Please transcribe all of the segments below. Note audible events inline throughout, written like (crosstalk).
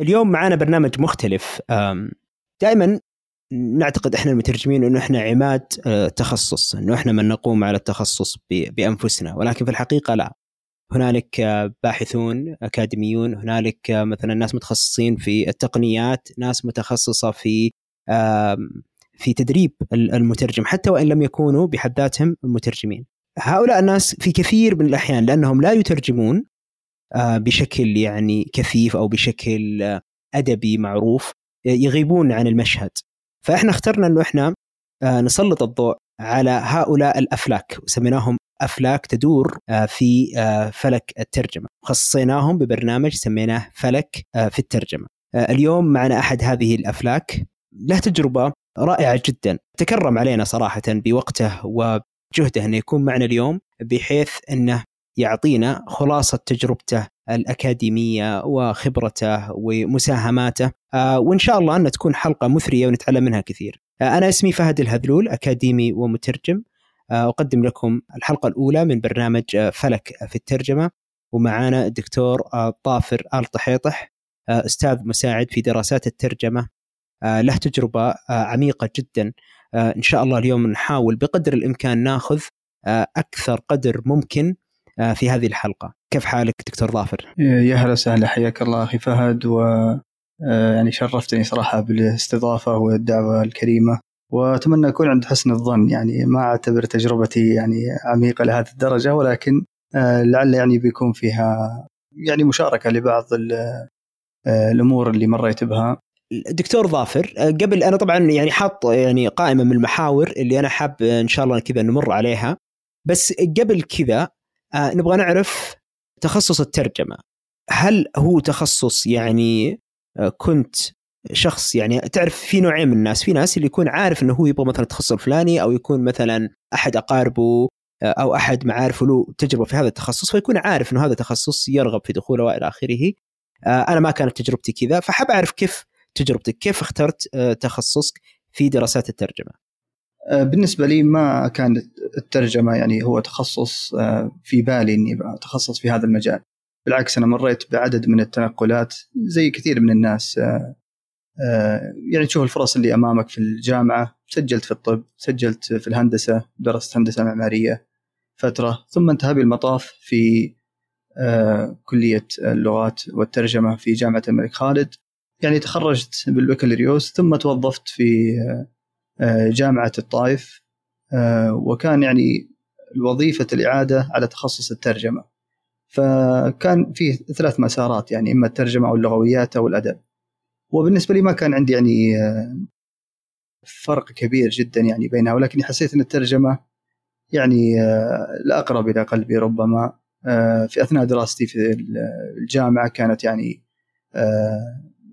اليوم معنا برنامج مختلف. دائما نعتقد إحنا المترجمين إنه إحنا عماد آه، تخصص إنه إحنا من نقوم على التخصص بأنفسنا. ولكن في الحقيقة لا. هنالك باحثون أكاديميون هنالك مثلا ناس متخصصين في التقنيات ناس متخصصة في في تدريب المترجم حتى وإن لم يكونوا بحد ذاتهم مترجمين. هؤلاء الناس في كثير من الأحيان لأنهم لا يترجمون آه، بشكل يعني كثيف أو بشكل أدبي معروف يغيبون عن المشهد. فإحنا اخترنا إنه إحنا آه، نسلط الضوء على هؤلاء الأفلاك وسميناهم أفلاك تدور آه، في فلك الترجمة. خصصيناهم ببرنامج سميناه فلك في الترجمة. اليوم معنا أحد هذه الأفلاك. له تجربة رائعة جدا. تكرم علينا صراحة بوقته وجهده إنه يكون معنا اليوم بحيث إنه يعطينا خلاصة تجربته الأكاديمية وخبرته ومساهماته آه، وإن شاء الله انها تكون حلقة مثرية ونتعلم منها كثير. آه، أنا اسمي فهد الهذلول أكاديمي ومترجم. آه، أقدم لكم الحلقة الأولى من برنامج فلك في الترجمة. ومعانا الدكتور طافر آل طحيطح أستاذ مساعد في دراسات الترجمة. له تجربة عميقة جدا. إن شاء الله اليوم نحاول بقدر الإمكان ناخذ أكثر قدر ممكن في هذه الحلقة. كيف حالك دكتور ظافر؟ يا هلا وسهلا حياك الله أخي فهد و آه، يعني شرفتني صراحة بالاستضافة والدعوة الكريمة وأتمنى أكون عند حسن الظن. يعني ما أعتبر تجربتي يعني عميقة لهذه الدرجة ولكن آه، لعل يعني بيكون فيها يعني مشاركة لبعض الأمور اللي مريت بها. دكتور ظافر قبل أنا طبعا يعني حاط يعني قائمة من المحاور اللي أنا حاب إن شاء الله كذا نمر عليها. بس قبل كذا آه نبغى نعرف تخصص الترجمة. هل هو تخصص يعني آه كنت شخص يعني تعرف في نوعين من الناس. في ناس اللي يكون عارف إنه هو يبغى مثلا التخصص الفلاني أو يكون مثلا أحد أقاربه آه، أو أحد معارفه له تجربة في هذا التخصص فيكون عارف إنه هذا تخصص يرغب في دخوله وإلى آخره. أنا ما كانت تجربتي كذا فحاب أعرف كيف تجربتك كيف اخترت تخصصك في دراسات الترجمة. بالنسبة لي ما كانت الترجمة يعني هو تخصص آه، في بالي إني أتخصص في هذا المجال. بالعكس أنا مريت بعدد من التنقلات زي كثير من الناس آه، يعني تشوف الفرص اللي أمامك في الجامعة سجلت في الطب سجلت في الهندسة درست هندسة معمارية فترة ثم انتهى بالمطاف في كلية اللغات والترجمة في جامعة الملك خالد. يعني تخرجت بالبكالوريوس ثم توظفت في آه، جامعة الطائف آه، وكان يعني وظيفة الإعادة على تخصص الترجمة. فكان فيه ثلاث مسارات يعني إما الترجمة أو اللغويات أو الأدب. وبالنسبة لي ما كان عندي يعني آه، فرق كبير جدا يعني بينها ولكني حسيت أن الترجمة يعني الأقرب إلى قلبي ربما. في أثناء دراستي في الجامعة كانت يعني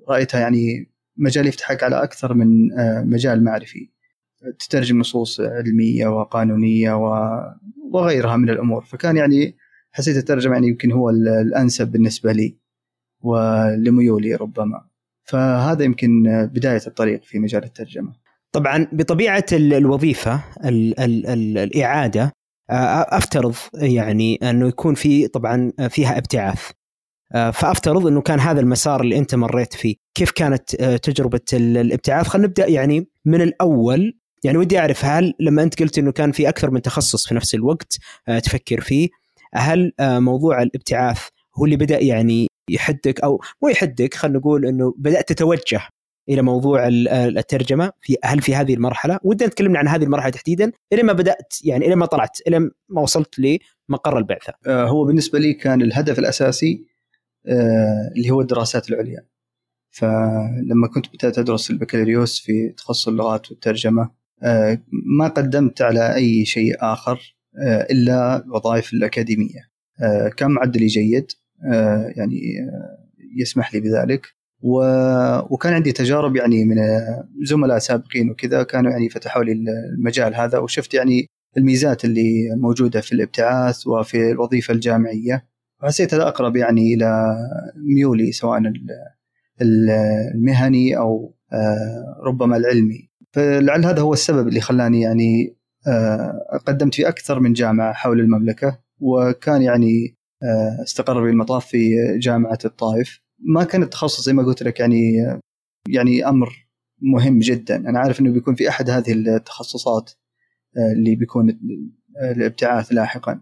رأيتها يعني مجال يفتحك على أكثر من آه، مجال معرفي. تترجم نصوص علمية وقانونية وغيرها من الأمور. فكان يعني حسيت الترجمة يعني يمكن هو الأنسب بالنسبة لي ولميولي ربما. فهذا يمكن بداية الطريق في مجال الترجمة. طبعا بطبيعة الوظيفة ال ال ال الإعادة آه، أفترض يعني أنه يكون في طبعا فيها ابتعاث. آه، فأفترض إنه كان هذا المسار اللي أنت مريت فيه. كيف كانت آه، تجربة الابتعاث؟ خلينا نبدأ يعني من الأول. يعني ودي أعرف هل لما أنت قلت إنه كان في أكثر من تخصص في نفس الوقت آه، تفكر فيه هل موضوع الابتعاث هو اللي بدأ يعني يحدك أو مو يحدك خلينا نقول إنه بدأت تتوجه إلى موضوع الترجمة في هل في هذه المرحلة؟ ودنا تكلمنا عن هذه المرحلة تحديدا إلى ما بدأت يعني إلى ما طلعت إلى ما وصلت لمقر البعثة. هو بالنسبة لي كان الهدف الأساسي آه، اللي هو الدراسات العليا. فلما كنت بدأت أدرس البكالوريوس في تخصص اللغات والترجمة آه، ما قدمت على أي شيء آخر آه، إلا الوظائف الأكاديمية. كان معدلي جيد يعني يسمح لي بذلك. وكان عندي تجارب يعني من زملاء سابقين وكذا كانوا يعني فتحوا لي المجال هذا وشفت يعني الميزات اللي موجودة في الابتعاث وفي الوظيفة الجامعية. حسيت هذا اقرب يعني إلى ميولي سواء المهني أو آه، ربما العلمي. فلعل هذا هو السبب اللي خلاني يعني آه، قدمت في أكثر من جامعة حول المملكة وكان يعني آه، استقر بي المطاف في جامعة الطائف. ما كان التخصص زي ما قلت لك يعني يعني أمر مهم جدا. أنا عارف إنه بيكون في أحد هذه التخصصات اللي بيكون الابتعاث لاحقا.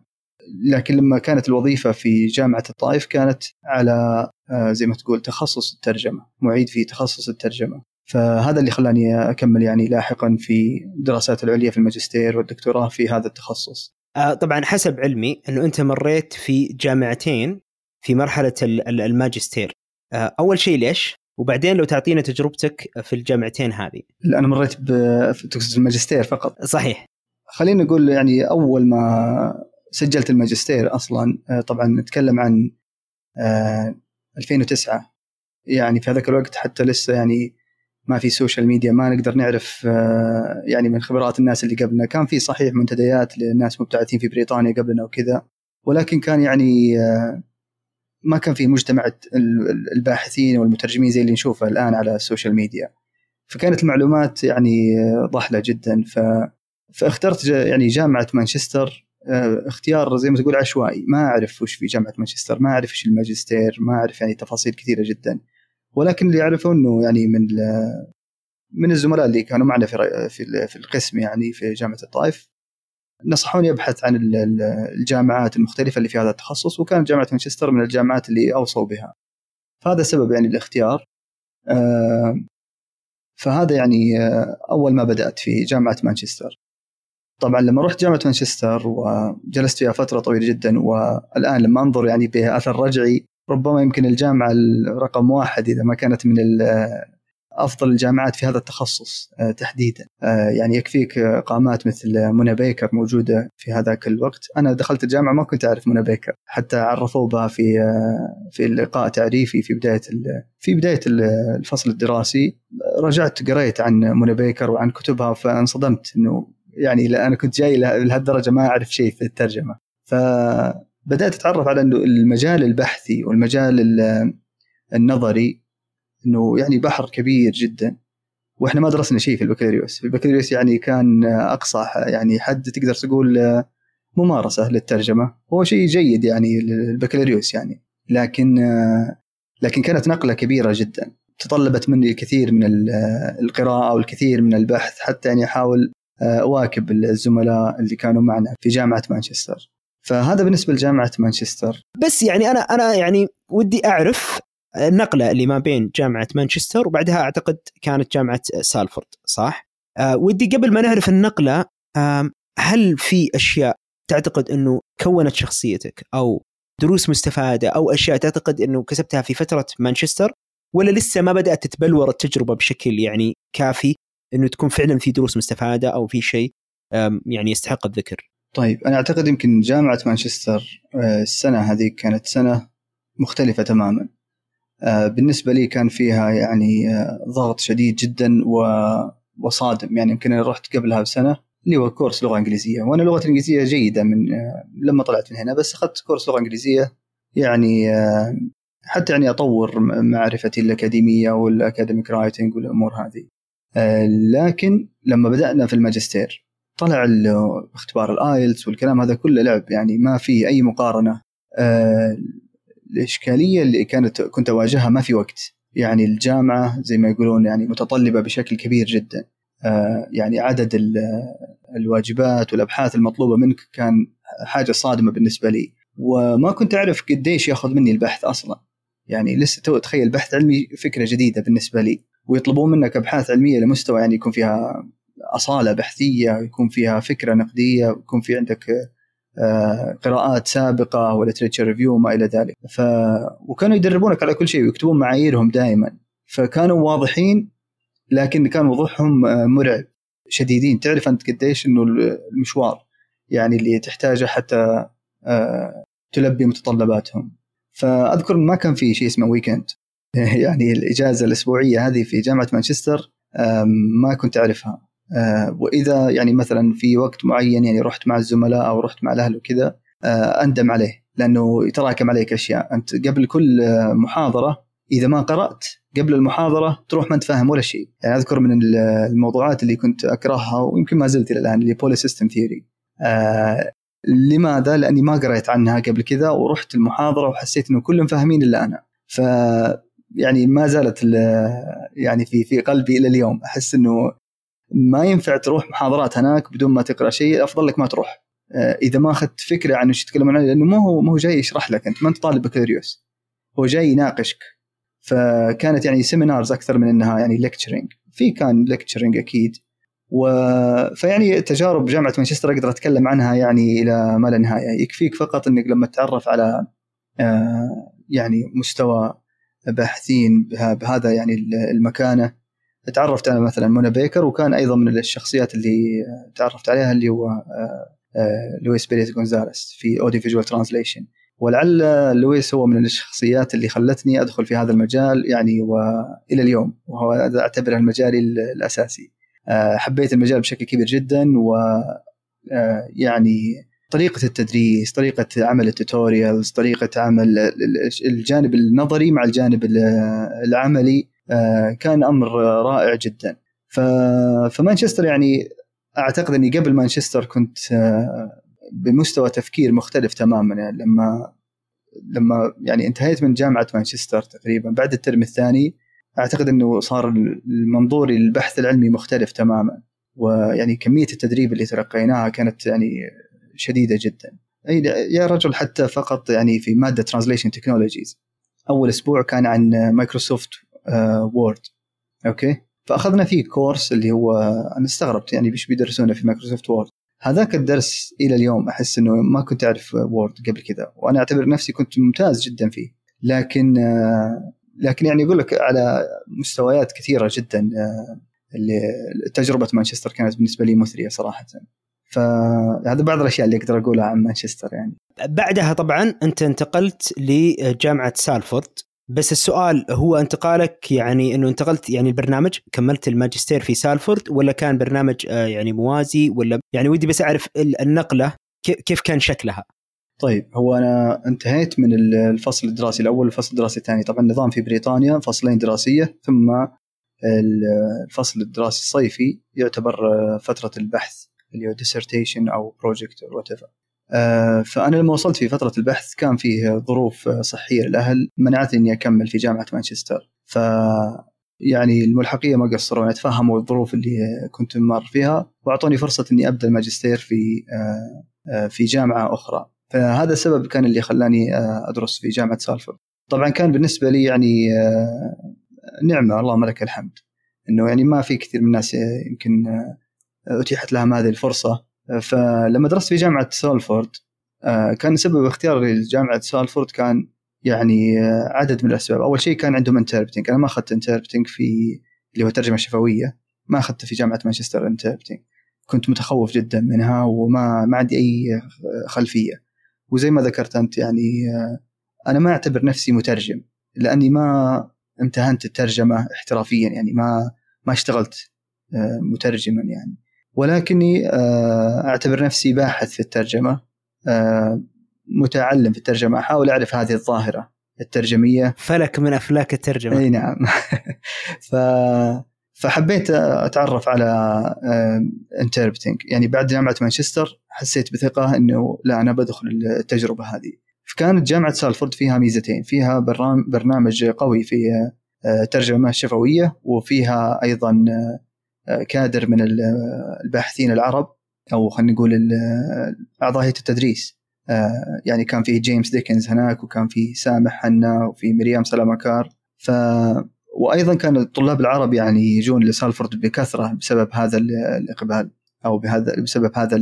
لكن لما كانت الوظيفة في جامعة الطائف كانت على آه، زي ما تقول تخصص الترجمة معيد في تخصص الترجمة. فهذا اللي خلاني أكمل يعني لاحقا في الدراسات العليا في الماجستير والدكتوراه في هذا التخصص. آه، طبعا حسب علمي أنه أنت مريت في جامعتين في مرحلة الماجستير. أول شيء ليش؟ وبعدين لو تعطينا تجربتك في الجامعتين هذه. لا أنا مريت في الماجستير فقط. صحيح. خلينا نقول يعني أول ما سجلت الماجستير أصلا آه، طبعا نتكلم عن 2009 آه، يعني في هذاك الوقت حتى لسه يعني ما في social media ما نقدر نعرف آه، يعني من خبرات الناس اللي قبلنا. كان في صحيح منتديات لناس مبتعثين في بريطانيا قبلنا وكذا ولكن كان يعني ما كان في مجتمع الباحثين والمترجمين زي اللي نشوفه الآن على السوشيال ميديا فكانت المعلومات يعني ضحلة جدا. ف فاخترت يعني جامعة مانشستر اختيار زي ما تقول عشوائي. ما أعرف وش في جامعة مانشستر ما أعرف إيش الماجستير ما أعرف يعني تفاصيل كثيرة جدا. ولكن اللي اعرفه إنه يعني من من الزملاء اللي كانوا معنا في في في القسم يعني في جامعة الطائف نصحوني أبحث عن الجامعات المختلفة اللي في هذا التخصص وكانت جامعة مانشستر من الجامعات اللي أوصوا بها. فهذا سبب يعني الاختيار. آه، فهذا يعني آه، أول ما بدأت في جامعة مانشستر. طبعا لما رحت جامعة مانشستر وجلست فيها فترة طويلة جدا والآن لما أنظر يعني باثر رجعي ربما يمكن الجامعة رقم واحد إذا ما كانت من أفضل الجامعات في هذا التخصص آه، تحديدا. آه، يعني يكفيك قامات مثل منى بيكر موجودة في هذاك الوقت. أنا دخلت الجامعة ما كنت أعرف منى بيكر حتى عرفوا بها في آه، في لقاء تعريفي في بداية في بداية الفصل الدراسي. رجعت قريت عن منى بيكر وعن كتبها فانصدمت إنه يعني أنا كنت جاي لهالدرجة ما أعرف شيء في الترجمة. فبدأت أتعرف على إنه المجال البحثي والمجال النظري إنه يعني بحر كبير جدا. وإحنا ما درسنا شيء في البكالوريوس، البكالوريوس يعني كان أقصى يعني حد تقدر تقول ممارسة للترجمة، هو شيء جيد يعني البكالوريوس يعني، لكن لكن كانت نقلة كبيرة جدا، تطلبت مني الكثير من القراءة والكثير من البحث. حتى يعني أحاول اواكب الزملاء اللي كانوا معنا في جامعة مانشستر. فهذا بالنسبة لجامعة مانشستر بس يعني أنا أنا يعني ودي أعرف النقله اللي ما بين جامعة مانشستر وبعدها أعتقد كانت جامعة سالفورد صح؟ أه ودي قبل ما نعرف النقلة أه هل في أشياء تعتقد إنه كونت شخصيتك أو دروس مستفادة أو أشياء تعتقد إنه كسبتها في فترة مانشستر ولا لسه ما بدأت تتبلور التجربة بشكل يعني كافي إنه تكون فعلا في دروس مستفادة أو في شيء يعني يستحق الذكر؟ طيب أنا أعتقد يمكن جامعة مانشستر آه، السنة هذه كانت سنة مختلفة تماما. آه، بالنسبة لي كان فيها يعني آه، ضغط شديد جدا وصادم. يعني يمكن أنا رحت قبلها بسنة اللي هو كورس لغة إنجليزية. وأنا لغه الإنجليزية جيدة من لما طلعت من هنا. بس أخذت كورس لغة إنجليزية يعني حتى يعني أطور معرفتي الأكاديمية وال academic writing والأمور هذه. لكن لما بدأنا في الماجستير طلع اختبار ال IELTS والكلام هذا كله لعب يعني ما في أي مقارنة. الإشكالية اللي كانت كنت أواجهها ما في وقت. يعني الجامعة زي ما يقولون يعني متطلبة بشكل كبير جدا. آه، يعني عدد الواجبات والأبحاث المطلوبة منك كان حاجة صادمة بالنسبة لي. وما كنت أعرف قديش ياخذ مني البحث أصلا. يعني لسه تو تخيل بحث علمي فكرة جديدة بالنسبة لي. ويطلبون منك أبحاث علمية لمستوى يعني يكون فيها أصالة بحثية يكون فيها فكرة نقدية يكون في عندك آه، قراءات سابقة و literature review وما إلى ذلك. ف وكانوا يدربونك على كل شيء ويكتبون معاييرهم دائما. فكانوا واضحين لكن كان وضوحهم آه، مرعب شديدين. تعرف أنت قديش إنه المشوار يعني اللي تحتاجه حتى آه، تلبي متطلباتهم. فأذكر ما كان في شيء اسمه ويكند (laughs) يعني الإجازة الأسبوعية هذه في جامعة مانشستر ما كنت أعرفها. آه، وإذا يعني مثلا في وقت معين يعني رحت مع الزملاء أو رحت مع الأهل وكذا آه، أندم عليه. لأنه يتراكم عليك أشياء. أنت قبل كل محاضرة إذا ما قرأت قبل المحاضرة تروح ما أنت فاهم ولا شيء. يعني أذكر من الموضوعات اللي كنت أكرهها ويمكن ما زلت إلى الآن اللي polysystem theory لماذا؟ لأني ما قريت عنها قبل كذا ورحت المحاضرة وحسيت إنه كلهم فاهمين إلا أنا. ف يعني ما زالت يعني في في قلبي إلى اليوم. أحس إنه ما ينفع تروح محاضرات هناك بدون ما تقرأ شيء أفضل لك ما تروح. آه، إذا ما أخذت فكرة عن إيش يتكلمون عنه لأنه ما هو ما هو جاي يشرح لك أنت ما أنت طالب بكالوريوس. هو جاي يناقشك. فكانت يعني seminars أكثر من إنها يعني lecturing في كان lecturing أكيد. و فيعني تجارب جامعة مانشستر أقدر أتكلم عنها يعني إلى ما لا نهاية. يكفيك فقط إنك لما تتعرف على آه، يعني مستوى باحثين بهذا يعني المكانة. تعرفت على مثلا منى بيكر وكان أيضا من الشخصيات اللي تعرفت عليها اللي هو آه، آه، لويس بيريز غونزاليس في audiovisual translation ولعل لويس هو من الشخصيات اللي خلتني أدخل في هذا المجال يعني والى اليوم وهو أعتبره المجال الأساسي. آه، حبيت المجال بشكل كبير جدا و يعني طريقة التدريس طريقة عمل التوتوريالز طريقة عمل الجانب النظري مع الجانب العملي آه، كان أمر رائع جدا. فمانشستر يعني أعتقد إني قبل مانشستر كنت آه، بمستوى تفكير مختلف تماما. يعني لما لما يعني انتهيت من جامعة مانشستر تقريبا بعد الترم الثاني أعتقد إنه صار منظوري للبحث العلمي مختلف تماما. ويعني كمية التدريب اللي تلقيناها كانت يعني شديدة جدا. اي يا رجل حتى فقط يعني في مادة translation technologies أول أسبوع كان عن مايكروسوفت وورد آه، okay؟ فأخذنا فيه كورس اللي هو أنا استغربت يعني إيش بيدرسونه في مايكروسوفت وورد هذاك الدرس إلى اليوم أحس إنه ما كنت أعرف وورد قبل كذا وأنا أعتبر نفسي كنت ممتاز جدا فيه. لكن آه، لكن يعني أقول لك على مستويات كثيرة جدا آه، اللي تجربة مانشستر كانت بالنسبة لي مثرية صراحة. فهذا بعض الأشياء اللي أقدر أقولها عن مانشستر يعني. بعدها طبعا أنت انتقلت لجامعة سالفورد بس السؤال هو انتقالك يعني إنه انتقلت يعني البرنامج كملت الماجستير في سالفورد ولا كان برنامج آه، يعني موازي ولا؟ يعني ودي بس أعرف النقلة كيف كان شكلها؟ طيب هو أنا انتهيت من الفصل الدراسي الأول والفصل الدراسي الثاني. طبعا النظام في بريطانيا فصلين دراسية ثم الفصل الدراسي الصيفي يعتبر آه، فترة البحث اللي هو dissertation أو project أو آه، فأنا لما وصلت في فترة البحث كان فيه ظروف صحية. للاهل منعتني إني أكمل في جامعة مانشستر. ف يعني الملحقية ما قصروا تفهموا الظروف اللي كنت مار فيها وأعطوني فرصة إني أبدأ الماجستير في آه، آه، في جامعة أخرى. فهذا السبب كان اللي خلاني أدرس في جامعة سالفورد. طبعا كان بالنسبة لي يعني نعمة. اللهم لك الحمد. إنه يعني ما في كثير من الناس يمكن أتيحت لهم هذه الفرصة فلما درست في جامعة سالفورد آه، كان سبب اختياري لجامعة سالفورد كان يعني آه، عدد من الأسباب، أول شيء كان عندهم interpreting، أنا ما أخذت interpreting في اللي هو ترجمه شفويه، ما أخذته في جامعة مانشستر انتربتنج. كنت متخوف جدا منها وما ما عندي أي خلفية. وزي ما ذكرت أنت يعني آه، أنا ما أعتبر نفسي مترجم لأني ما امتهنت الترجمة احترافيا يعني ما ما اشتغلت مترجما يعني. ولكني آه، أعتبر نفسي باحث في الترجمة آه، متعلم في الترجمة أحاول أعرف هذه الظاهرة الترجمية. فلك من أفلاك الترجمة. إي نعم. (laughs) ف فحبيت أتعرف على انتربتنج يعني بعد جامعة مانشستر حسيت بثقة إنه لا أنا بدخل التجربة هذه. فكانت جامعة سالفورد فيها ميزتين فيها برنامج قوي في الترجمه آه، الشفويه وفيها أيضا كادر من الباحثين العرب أو خلينا نقول أعضاء هيئة التدريس. آه، يعني كان في جيمس ديكنز هناك وكان في سامح حنا وفي مريم سلامكار. ف وأيضا كان الطلاب العرب يعني يجون لسالفورد بكثرة بسبب هذا الإقبال أو بهذا بسبب هذا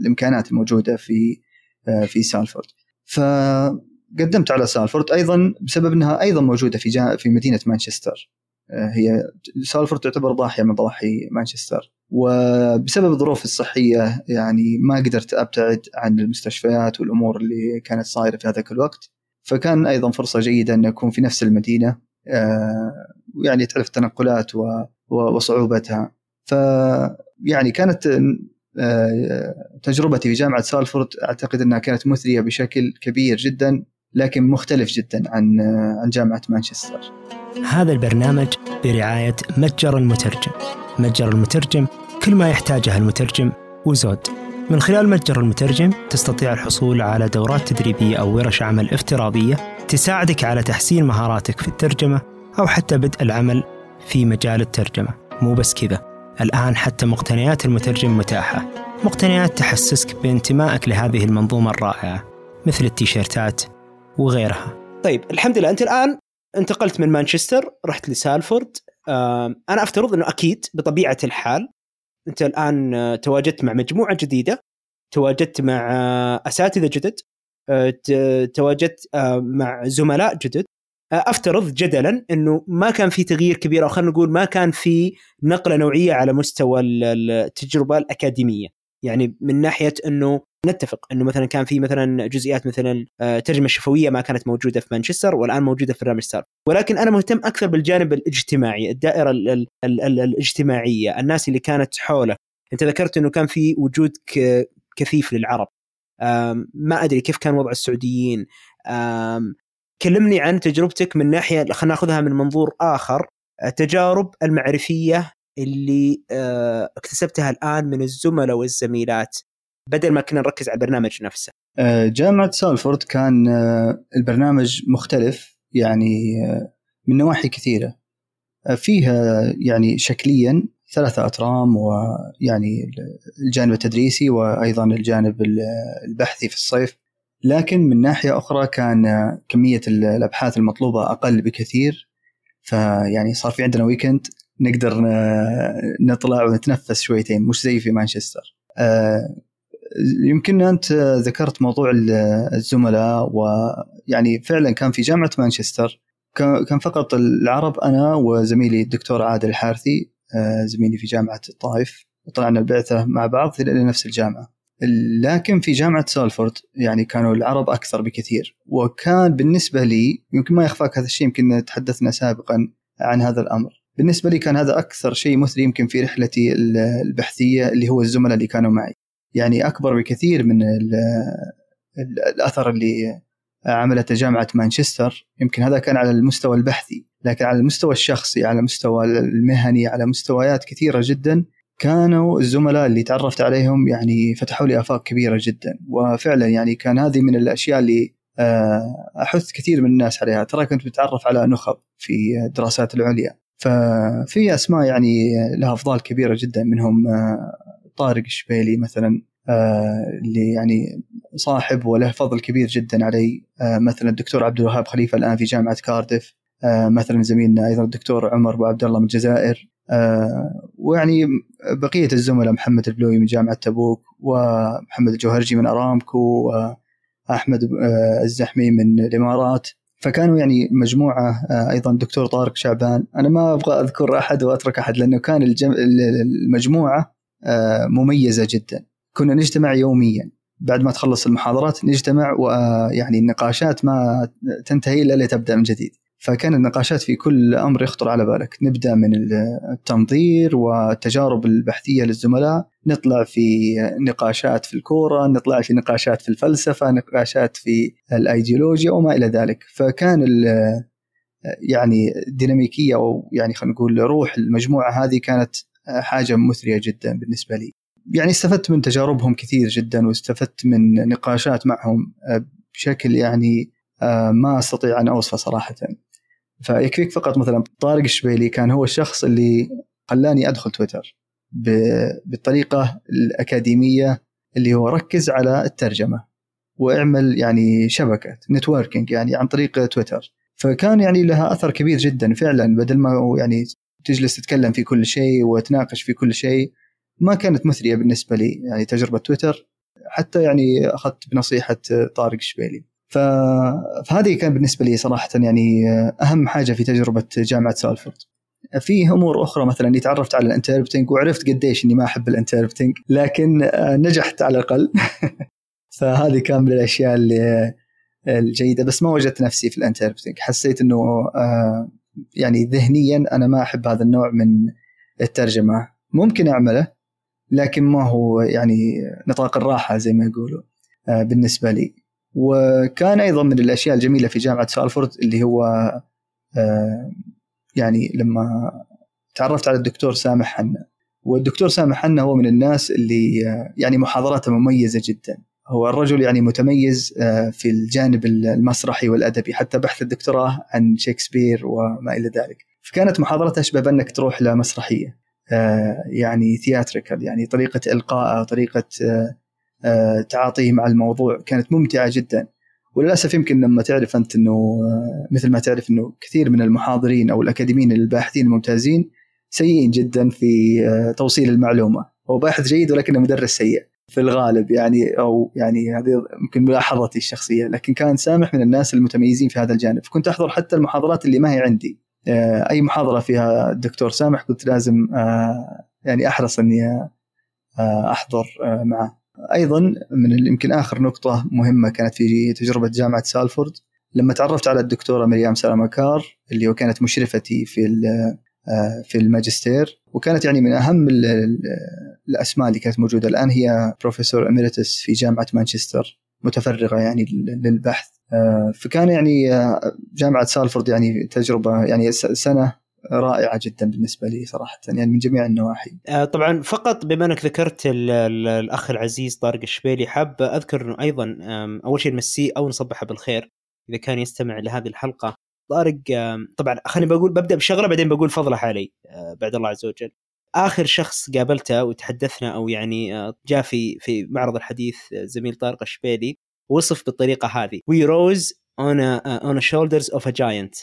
الإمكانات الموجودة في آه، في سالفورد. فقدمت على سالفورد أيضا بسبب إنها أيضا موجودة في في مدينة مانشستر. آه، هي سالفورد تعتبر ضاحية من ضواحي مانشستر. وبسبب الظروف الصحية يعني ما قدرت أبتعد عن المستشفيات والأمور اللي كانت صايرة في هذاك الوقت. فكان أيضا فرصة جيدة أن اكون في نفس المدينة يعني تعرف التنقلات وصعوبتها. ف يعني كانت آه، تجربتي في جامعة سالفورد أعتقد أنها كانت مثرية بشكل كبير جدا لكن مختلف جدا عن آه، عن جامعة مانشستر. هذا البرنامج برعاية متجر المترجم. متجر المترجم كل ما يحتاجه المترجم وزود. من خلال متجر المترجم تستطيع الحصول على دورات تدريبية أو ورش عمل افتراضية تساعدك على تحسين مهاراتك في الترجمة أو حتى بدء العمل في مجال الترجمة. مو بس كذا الآن حتى مقتنيات المترجم متاحة. مقتنيات تحسسك بانتمائك لهذه المنظومة الرائعة مثل التيشيرتات وغيرها. طيب الحمد لله أنت الآن انتقلت من مانشستر رحت لسالفورد. أنا أفترض أنه أكيد بطبيعة الحال أنت الآن آه، تواجدت مع مجموعة جديدة تواجدت مع آه، أساتذة جدد آه، تواجدت مع زملاء جدد. أفترض جدلا إنه ما كان في تغيير كبير أو خلينا نقول ما كان في نقلة نوعية على مستوى التجربة الأكاديمية. يعني من ناحية إنه نتفق إنه مثلا كان في مثلا جزئيات مثلا آه، الشفويه ما كانت موجودة في مانشستر والآن موجودة في برنامج ستار ولكن أنا مهتم أكثر بالجانب الاجتماعي الدائرة ال ال ال ال الاجتماعية الناس اللي كانت حوله أنت ذكرت إنه كان في وجود كثيف للعرب. ما أدري كيف كان وضع السعوديين. كلمني عن تجربتك من ناحية خلينا نأخذها من منظور آخر التجارب المعرفية اللي آه، اكتسبتها الآن من الزملاء والزميلات. بدل ما كنا نركز على البرنامج نفسه. آه، جامعة سالفورد كان آه، البرنامج مختلف يعني من نواحي كثيرة. فيها يعني شكليا ثلاثة أترام ويعني الجانب التدريسي وأيضا الجانب البحثي في الصيف لكن من ناحية أخرى كان كمية الأبحاث المطلوبة أقل بكثير فيعني صار في عندنا ويكند نقدر نطلع ونتنفس شويتين مش زي في مانشستر آه، يمكن أنت ذكرت موضوع الزملاء ويعني فعلا كان في جامعة مانشستر. كان فقط العرب أنا وزميلي الدكتور عادل الحارثي آه، زميلي في جامعة الطائف طلعنا البعثة مع بعض إلى نفس الجامعة. لكن في جامعة سالفورد يعني كانوا العرب أكثر بكثير. وكان بالنسبة لي يمكن ما يخفاك هذا الشيء يمكن تحدثنا سابقا عن هذا الأمر. بالنسبة لي كان هذا أكثر شيء مثري يمكن في رحلتي البحثية اللي هو الزملاء اللي كانوا معي. يعني أكبر بكثير من الأثر اللي عملته جامعة مانشستر. يمكن هذا كان على المستوى البحثي لكن على المستوى الشخصي على المستوى المهني على مستويات كثيرة جدا كانوا الزملاء اللي تعرفت عليهم يعني فتحوا لي آفاق كبيرة جدا. وفعلا يعني كان هذه من الأشياء اللي آه، أحث كثير من الناس عليها. ترى كنت بتعرف على نخب في الدراسات العليا. ففي أسماء يعني لها أفضال كبيرة جدا منهم آه، طارق الشبيلي مثلا آه، اللي يعني صاحب وله فضل كبير جدا علي. مثلا الدكتور عبد الوهاب خليفة الآن في جامعة كاردف مثلا زميلنا أيضا الدكتور عمر أبو عبد الله من الجزائر. آه، ويعني بقية الزملاء محمد البلوي من جامعة تبوك ومحمد الجوهرجي من أرامكو وأحمد آه، الزحمي من الإمارات. فكانوا يعني مجموعة آه، أيضا الدكتور طارق شعبان. أنا ما أبغى أذكر أحد وأترك أحد لأنه كان. المجموعة مميزة جدا. كنا نجتمع يوميا. بعد ما تخلص المحاضرات نجتمع ويعني النقاشات ما تنتهي إلا لتبدأ من جديد. فكان النقاشات في كل أمر يخطر على بالك. نبدأ من التنظير والتجارب البحثية للزملاء نطلع في نقاشات في الكورة نطلع في نقاشات في الفلسفة نقاشات في الأيديولوجيا وما إلى ذلك. فكان يعني ديناميكية أو يعني خلينا نقول روح المجموعة هذه كانت حاجة مثرية جدا بالنسبة لي. يعني استفدت من تجاربهم كثير جدا واستفدت من نقاشات معهم بشكل يعني ما أستطيع أن أوصفه صراحة. فيكفيك فقط مثلا طارق الشبيلي كان هو الشخص اللي خلاني أدخل تويتر بالطريقة الأكاديمية اللي هو ركز على الترجمة واعمل يعني شبكة networking يعني عن طريق تويتر. فكان يعني لها أثر كبير جدا فعلا بدل ما يعني تجلس تتكلم في كل شيء وتناقش في كل شيء. ما كانت مثرية بالنسبة لي يعني تجربة تويتر. حتى يعني أخذت بنصيحة طارق الشبيلي. فهذه كان بالنسبة لي صراحة يعني أهم حاجة في تجربة جامعة سالفورد. في أمور أخرى مثلا إني تعرفت على ال interpreting وعرفت قديش إني ما أحب ال interpreting لكن نجحت على الأقل. (laughs) فهذه كان من الأشياء اللي الجيدة بس ما وجدت نفسي في الانتربتنج حسيت إنه آه، يعني ذهنيا أنا ما أحب هذا النوع من الترجمة. ممكن أعمله لكن ما هو يعني نطاق الراحة زي ما يقولوا آه، بالنسبة لي. وكان أيضا من الأشياء الجميلة في جامعة سالفورد اللي هو آه، يعني لما تعرفت على الدكتور سامح حنا. والدكتور سامح حنا هو من الناس اللي آه، يعني محاضراته مميزة جدا. هو الرجل يعني متميز آه، في الجانب المسرحي والأدبي حتى بحث الدكتوراه عن شكسبير وما إلى ذلك. فكانت محاضرته اشبه بانك تروح لمسرحيه آه، يعني ثياتريكال يعني طريقة القائه طريقه آه، تعاطيه مع الموضوع كانت ممتعة جدا. وللأسف يمكن لما تعرف أنت إنه مثل ما تعرف إنه كثير من المحاضرين أو الأكاديميين الباحثين الممتازين سيئين جدا في توصيل المعلومة. هو باحث جيد ولكنه مدرس سيء. في الغالب يعني أو يعني هذه يمكن ملاحظتي الشخصية لكن كان سامح من الناس المتميزين في هذا الجانب. كنت أحضر حتى المحاضرات اللي ما هي عندي. آه، أي محاضرة فيها الدكتور سامح كنت لازم آه، يعني أحرص إني آه، أحضر معه. أيضا من يمكن آخر نقطة مهمة كانت في تجربة جامعة سالفورد. لما تعرفت على الدكتورة مريم سلامكار اللي كانت مشرفتي في في الماجستير وكانت يعني من أهم الأسماء اللي كانت موجودة الآن هي بروفيسور أميريتس في جامعة مانشستر متفرغة يعني للبحث آه، فكان يعني آه، جامعة سالفورد يعني تجربة يعني سنة رائعة جدا بالنسبة لي صراحة يعني من جميع النواحي. آه، طبعا فقط بما أنك ذكرت الأخ العزيز طارق الشبيلي حاب أذكر إنه أيضا أول شيء نمسيه أو نصبحه بالخير إذا كان يستمع لهذه الحلقة طارق طبعا خليني بقول ببدأ بشغلة بعدين بقول فضله علي بعد الله عز وجل. آخر شخص قابلته وتحدثنا أو يعني آه، جاء في في معرض الحديث آه، زميل طارق الشبيلي وصف بالطريقة هذه. we rose on on shoulders of a giant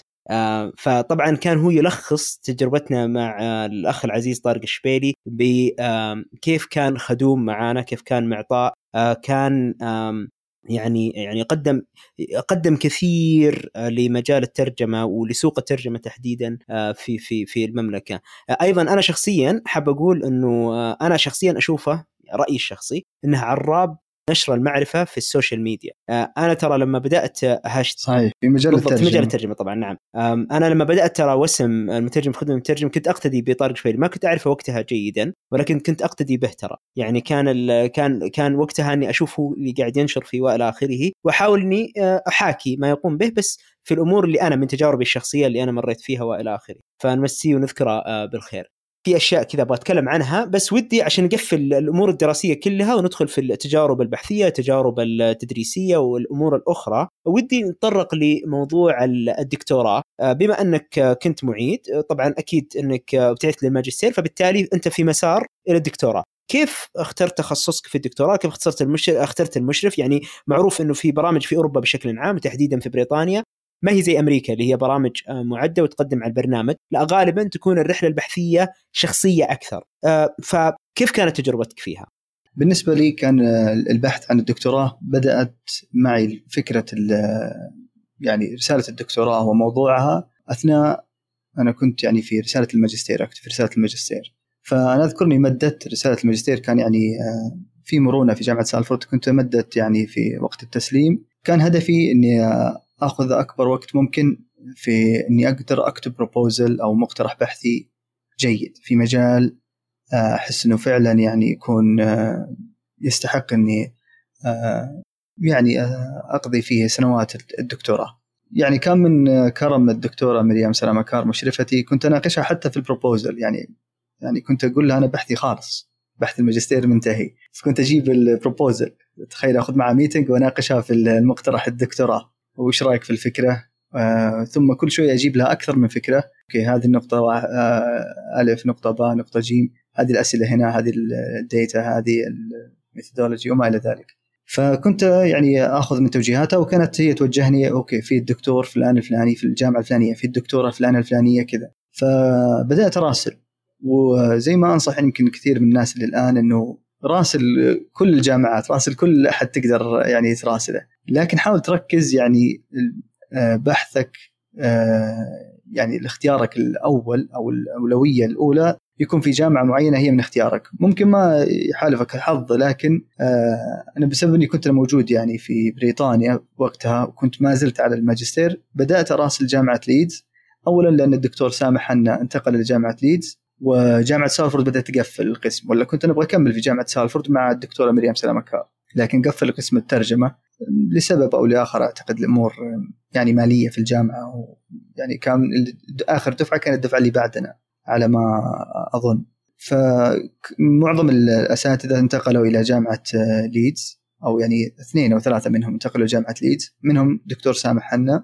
فطبعا كان هو يلخص تجربتنا مع آه، الأخ العزيز طارق الشبيلي بكيف كان خدوم معانا كيف كان معطاء كان يعني يعني قدم قدم كثير آه، لمجال الترجمة ولسوق الترجمة تحديدا آه، في في في المملكة. آه، أيضا أنا شخصيا حاب أقول إنه أنا شخصيا أشوفه رأيي الشخصي إنه عراب نشر المعرفة في السوشيال ميديا. آه، أنا ترى لما بدأت هاشت صحيح في مجال الترجمه في مجال الترجمة. طبعا نعم. أنا لما بدأت ترى وسم المترجم خدمة المترجم كنت أقتدي بطارق الشبيلي ما كنت أعرفه وقتها جيدا ولكن كنت أقتدي به ترى. يعني كان كان كان وقتها أني اشوفه اللي قاعد ينشر فيه وإلى آخره وأحاول أني آه، أحاكي ما يقوم به بس في الأمور اللي أنا من تجاربي الشخصية اللي أنا مريت فيها وإلى آخره. فنمسيه ونذكره آه، بالخير. في أشياء كذا أبغى أتكلم عنها بس ودي عشان نقفل الأمور الدراسية كلها وندخل في التجارب البحثية التجارب التدريسية والأمور الأخرى ودي نتطرق لموضوع الدكتوراه آه، بما أنك كنت معيد طبعا أكيد أنك ابتعدت للماجستير فبالتالي أنت في مسار إلى الدكتوراه كيف اخترت تخصصك في الدكتوراه؟ كيف اخترت المشرف؟ اخترت المشرف يعني معروف إنه في برامج في أوروبا بشكل عام تحديدا في بريطانيا ما هي زي أمريكا اللي هي برامج آه، معدة وتقدم على البرنامج. لا غالبا تكون الرحلة البحثية شخصية أكثر. آه، فكيف كانت تجربتك فيها؟ بالنسبة لي كان آه، البحث عن الدكتوراه بدأت معي فكرة يعني رسالة الدكتوراه وموضوعها. أثناء أنا كنت يعني في رسالة الماجستير أكتب في رسالة الماجستير. فأنا اذكرني مدت رسالة الماجستير كان يعني في مرونة في جامعة سالفورد. كنت مدت يعني في وقت التسليم. كان هدفي إني أخذ أكبر وقت ممكن في إني أقدر أكتب بروبوزل أو مقترح بحثي جيد في مجال آه، أحس إنه فعلا يعني يكون آه، يستحق إني آه، يعني أقضي فيه سنوات الدكتوراه. يعني كان من كرم الدكتورة مريم سلامة كار مشرفتي كنت أناقشها حتى في ال proposal يعني يعني كنت أقول لها أنا بحثي خالص بحث الماجستير منتهي كنت أجيب ال proposal تخيل أخذ معها meeting وأناقشها في المقترح الدكتوراه وش رأيك في الفكرة؟ آه ثم كل شوية أجيب لها أكثر من فكرة. okay هذه النقطة آه ألف نقطة باء نقطة جيم هذه الأسئلة هنا هذه ال data هذه ال methodology وما إلى ذلك. فكنت يعني آخذ من توجيهاتها وكانت هي توجهني okay في الدكتور فلان الفلاني في الجامعة الفلانية في الدكتورة فلانه الفلانية كذا. فبدأت أراسل. وزي ما أنصح يمكن كثير من الناس اللي الان إنه راسل كل الجامعات راسل كل أحد تقدر يعني تراسله. لكن حاول تركز يعني آه، بحثك آه، يعني اختيارك الأول أو الأولوية الأولى. يكون في جامعة معينة هي من اختيارك. ممكن ما يحالفك الحظ لكن آه، أنا بسبب إني كنت موجود يعني في بريطانيا وقتها وكنت ما زلت على الماجستير بدأت اراسل جامعه ليدز. اولا لأن الدكتور سامح حنا أنتقل لجامعة ليدز. وجامعة سالفورد بدأت تقفل القسم. ولا كنت أنا أبغى أكمل في جامعة سالفورد مع الدكتورة مريم سلامه كار لكن قفل قسم الترجمة لسبب أو لآخر أعتقد الأمور يعني مالية في الجامعة. يعني كان آخر دفعة كانت الدفعة اللي بعدنا على ما أظن. فمعظم الأساتذة انتقلوا إلى جامعة ليدز. أو يعني اثنين أو ثلاثة منهم انتقلوا لجامعة ليدز. منهم دكتور سامح حنا.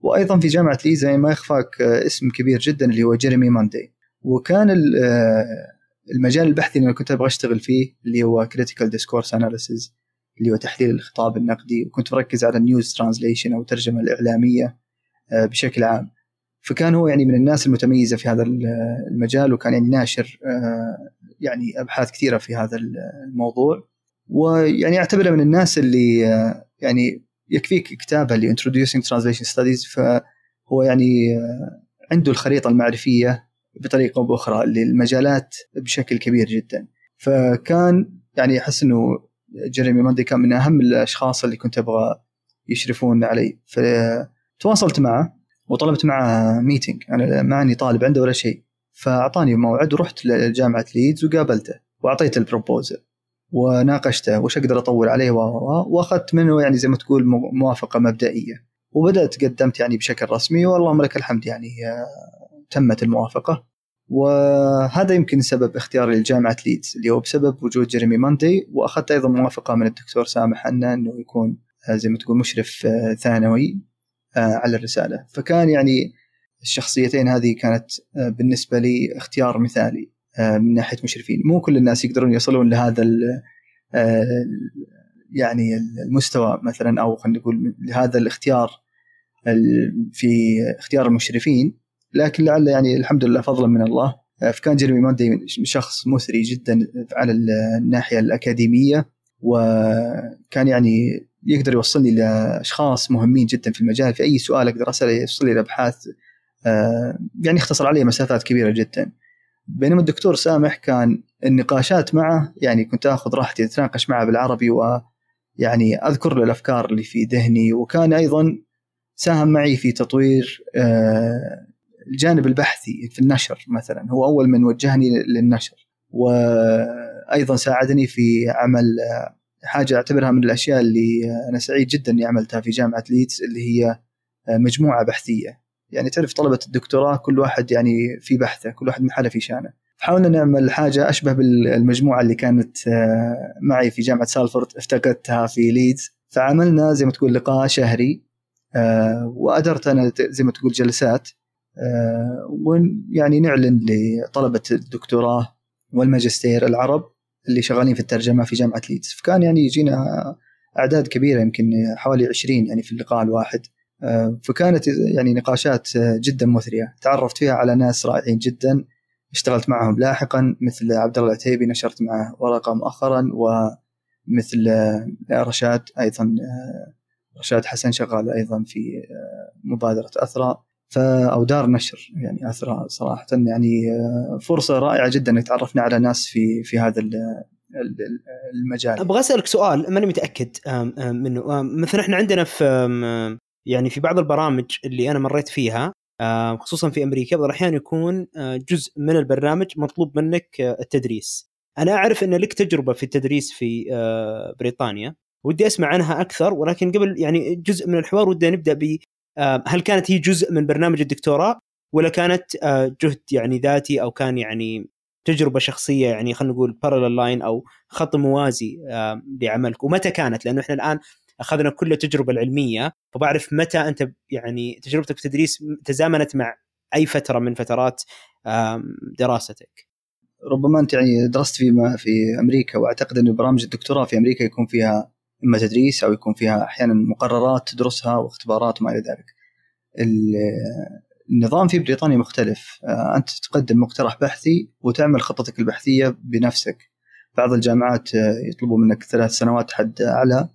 وأيضا في جامعة ليدز زي ما يخفاك اسم كبير جدا اللي هو جيريمي ماندي. وكان المجال البحثي اللي أنا كنت أبغى أشتغل فيه اللي هو critical discourse analysis اللي هو تحليل الخطاب النقدي وكنت مركز على ال news translation أو الترجمة الإعلامية آه، بشكل عام. فكان هو يعني من الناس المتميزة في هذا المجال وكان يعني ناشر آه، يعني أبحاث كثيرة في هذا الموضوع. ويعني أعتبره من الناس اللي آه، يعني يكفيك كتابه اللي Introducing Translation Studies فهو يعني عنده الخريطة المعرفية بطريقة أو بأخرى للمجالات بشكل كبير جدا. فكان يعني أحس إنه جيريمي ماندي كان من أهم الأشخاص اللي كنت أبغى يشرفون علي. فتواصلت معه وطلبت معه meeting أنا ما أني طالب عنده ولا شيء. فأعطاني موعد ورحت لجامعة ليدز وقابلته وأعطيته ال proposal وناقشته وش أقدر أطور عليه واخذت منه يعني زي ما تقول موافقة مبدئية. وبدأت قدمت يعني بشكل رسمي واللهم لك الحمد يعني تمت الموافقة وهذا يمكن سبب اختياري لجامعه ليدز. اللي هو بسبب وجود جيريمي ماندي وأخذت أيضا موافقة من الدكتور سامح عنا إنه يكون آه، زي ما تقول مشرف آه، ثانوي آه، على الرسالة. فكان يعني الشخصيتين هذه كانت بالنسبة لي اختيار مثالي من ناحية مشرفين. مو كل الناس يقدرون يصلون لهذا يعني المستوى مثلا أو خلينا نقول لهذا الاختيار في اختيار المشرفين. لكن لعل يعني الحمد لله فضلا من الله. آه، فكان جيرمي ماندي شخص مثري جدا على الناحية الأكاديمية وكان يعني يقدر يوصلني لأشخاص مهمين جدا في المجال. في أي سؤال أقدر أسأله يوصل لي لأبحاث. آه، يعني يختصر علي مسافات كبيرة جدا. بينما الدكتور سامح كان النقاشات معه يعني كنت آخذ راحتي أتناقش معه بالعربي ويعني أذكر له الأفكار اللي في ذهني. وكان أيضا ساهم معي في تطوير آه، الجانب البحثي في النشر مثلا هو أول من وجهني للنشر. وأيضا ساعدني في عمل حاجة أعتبرها من الأشياء اللي أنا سعيد جدا إني عملتها في جامعة ليدز اللي هي مجموعة بحثية. يعني تعرف طلبة الدكتوراه كل واحد يعني في بحثه كل واحد محله في شانه. حاولنا نعمل حاجة أشبه بالمجموعة اللي كانت معي في جامعة سالفورد افتقدتها في ليدز. فعملنا زي ما تقول لقاء شهري وأدرت أنا زي ما تقول جلسات. ويعني نعلن لطلبة الدكتوراه والماجستير العرب اللي شغالين في الترجمة في جامعة ليدز. فكان يعني يجينا أعداد كبيرة يمكن حوالي 20 يعني في اللقاء الواحد. آه، فكانت يعني نقاشات جدا مثرية. تعرفت فيها على ناس رائعين جدا. اشتغلت معهم لاحقا مثل عبد الله العتيبي نشرت معه ورقة مؤخرا ومثل رشاد أيضا آه، رشاد حسن شغال أيضا في مبادرة أثرى. أو دار نشر يعني اثرها صراحة يعني آه، فرصة رائعة جدا انك تعرفنا على ناس في في هذا المجال. أبغى أسألك سؤال ماني متأكد منه. مثلا إحنا عندنا في يعني في بعض البرامج اللي أنا مريت فيها خصوصا في أمريكا بعض الأحيان يكون آه، جزء من البرنامج مطلوب منك آه، التدريس. أنا أعرف إن لك تجربة في التدريس في بريطانيا ودي أسمع عنها أكثر ولكن قبل يعني جزء من الحوار ودي نبدأ هل كانت هي جزء من برنامج الدكتوراه؟ ولا كانت آه، جهد يعني ذاتي أو كان يعني تجربة شخصية يعني خلينا نقول بارلل لاين أو خط موازي لعملك؟ ومتى كانت؟ لأنه إحنا الآن أخذنا كل التجربة العلمية فبعرف متى أنت يعني تجربتك في التدريس تزامنت مع أي فترة من فترات دراستك. ربما أنت يعني درست في في أمريكا وأعتقد إن برامج الدكتوراه في أمريكا يكون فيها إما تدريس أو يكون فيها أحيانا مقررات تدرسها واختبارات وما إلى ذلك. النظام في بريطانيا مختلف آه، أنت تقدم مقترح بحثي وتعمل خطتك البحثية بنفسك. بعض الجامعات آه، يطلبوا منك ثلاث سنوات حد أعلى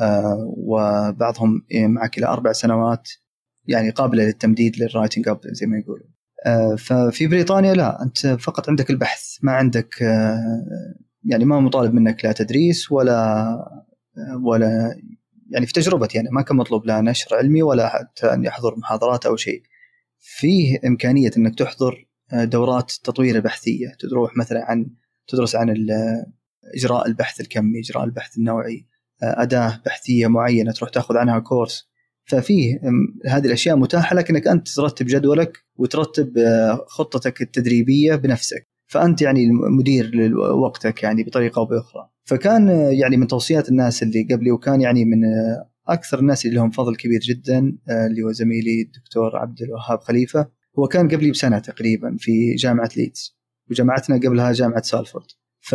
آه، وبعضهم معك إلى أربع سنوات يعني قابلة للتمديد لل writing up زي ما يقولوا. ففي بريطانيا لا أنت فقط عندك البحث ما عندك يعني ما مطالب منك لا تدريس ولا ولا يعني في تجربتي أنا ما كان مطلوب لا نشر علمي ولا حتى اني احضر محاضرات أو شيء. فيه إمكانية إنك تحضر دورات تطوير بحثية، تروح مثلا عن تدرس عن إجراء البحث الكمي، إجراء البحث النوعي، أداة بحثية معينة تروح تاخذ عنها كورس. ففيه هذه الأشياء متاحة لك انك أنت ترتب جدولك وترتب خطتك التدريبية بنفسك. فأنت يعني مدير لوقتك يعني بطريقة أو بأخرى. فكان يعني من توصيات الناس اللي قبلي وكان يعني من أكثر الناس اللي لهم فضل كبير جدا اللي هو زميلي الدكتور عبد الوهاب خليفة. هو كان قبلي بسنة تقريبا في جامعة ليدز وجامعتنا قبلها جامعة سالفورد. ف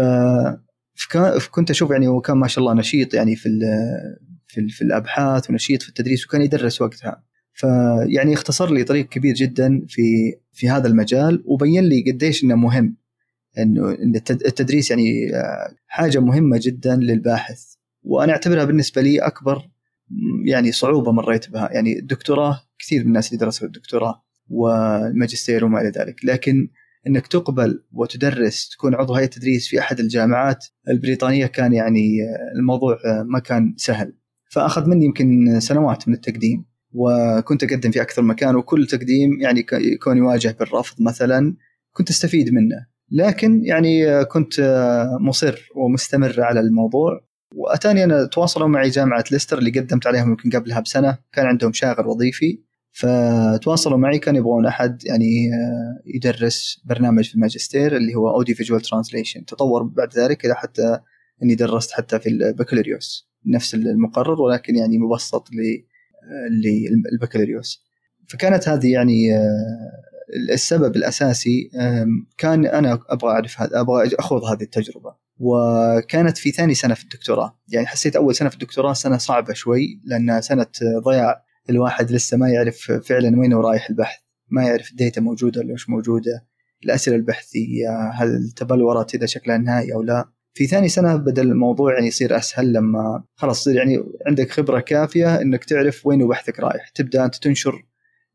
كنت أشوف يعني هو كان ما شاء الله نشيط يعني في في, في الأبحاث ونشيط في التدريس وكان يدرس وقتها. فيعني اختصر لي طريق كبير جدا في في هذا المجال وبين لي قديش إنه مهم. انه التدريس يعني آه، حاجة مهمة جدا للباحث. وأنا أعتبرها بالنسبة لي أكبر يعني صعوبة مريت بها. يعني الدكتوراه كثير من الناس اللي درسوا الدكتوراه والماجستير وما إلى ذلك. لكن إنك تقبل وتدرس تكون عضو هيئة تدريس في أحد الجامعات البريطانية كان يعني آه، الموضوع آه، ما كان سهل. فأخذ مني يمكن سنوات من التقديم. وكنت أقدم في أكثر مكان وكل تقديم يعني يكون يواجه بالرفض مثلا كنت أستفيد منه. لكن يعني كنت مصر ومستمر على الموضوع. وأتاني أنا تواصلوا معي جامعة ليستر اللي قدمت عليهم يمكن قبلها بسنة. كان عندهم شاغر وظيفي. فتواصلوا معي كانوا يبغون أحد يعني يدرس برنامج في الماجستير اللي هو audiovisual translation تطور بعد ذلك إلى حتى إني درست حتى في البكالوريوس نفس المقرر ولكن يعني مبسط للبكالوريوس. فكانت هذه يعني السبب الأساسي كان أنا أبغى أعرف هذا أبغى أخوض هذه التجربة. وكانت في ثاني سنة في الدكتوراه. يعني حسيت أول سنة في الدكتوراه سنة صعبة شوي لأن سنة ضياع الواحد لسه ما يعرف فعلا وين رايح البحث ما يعرف ال data موجودة ولا مش موجودة الأسئلة البحثية هل تبلورت اذا شكلها نهائي أو لا. في ثاني سنة بدا الموضوع يعني يصير أسهل لما خلاص يعني عندك خبرة كافية إنك تعرف وين بحثك رايح. تبدأ أنت تنشر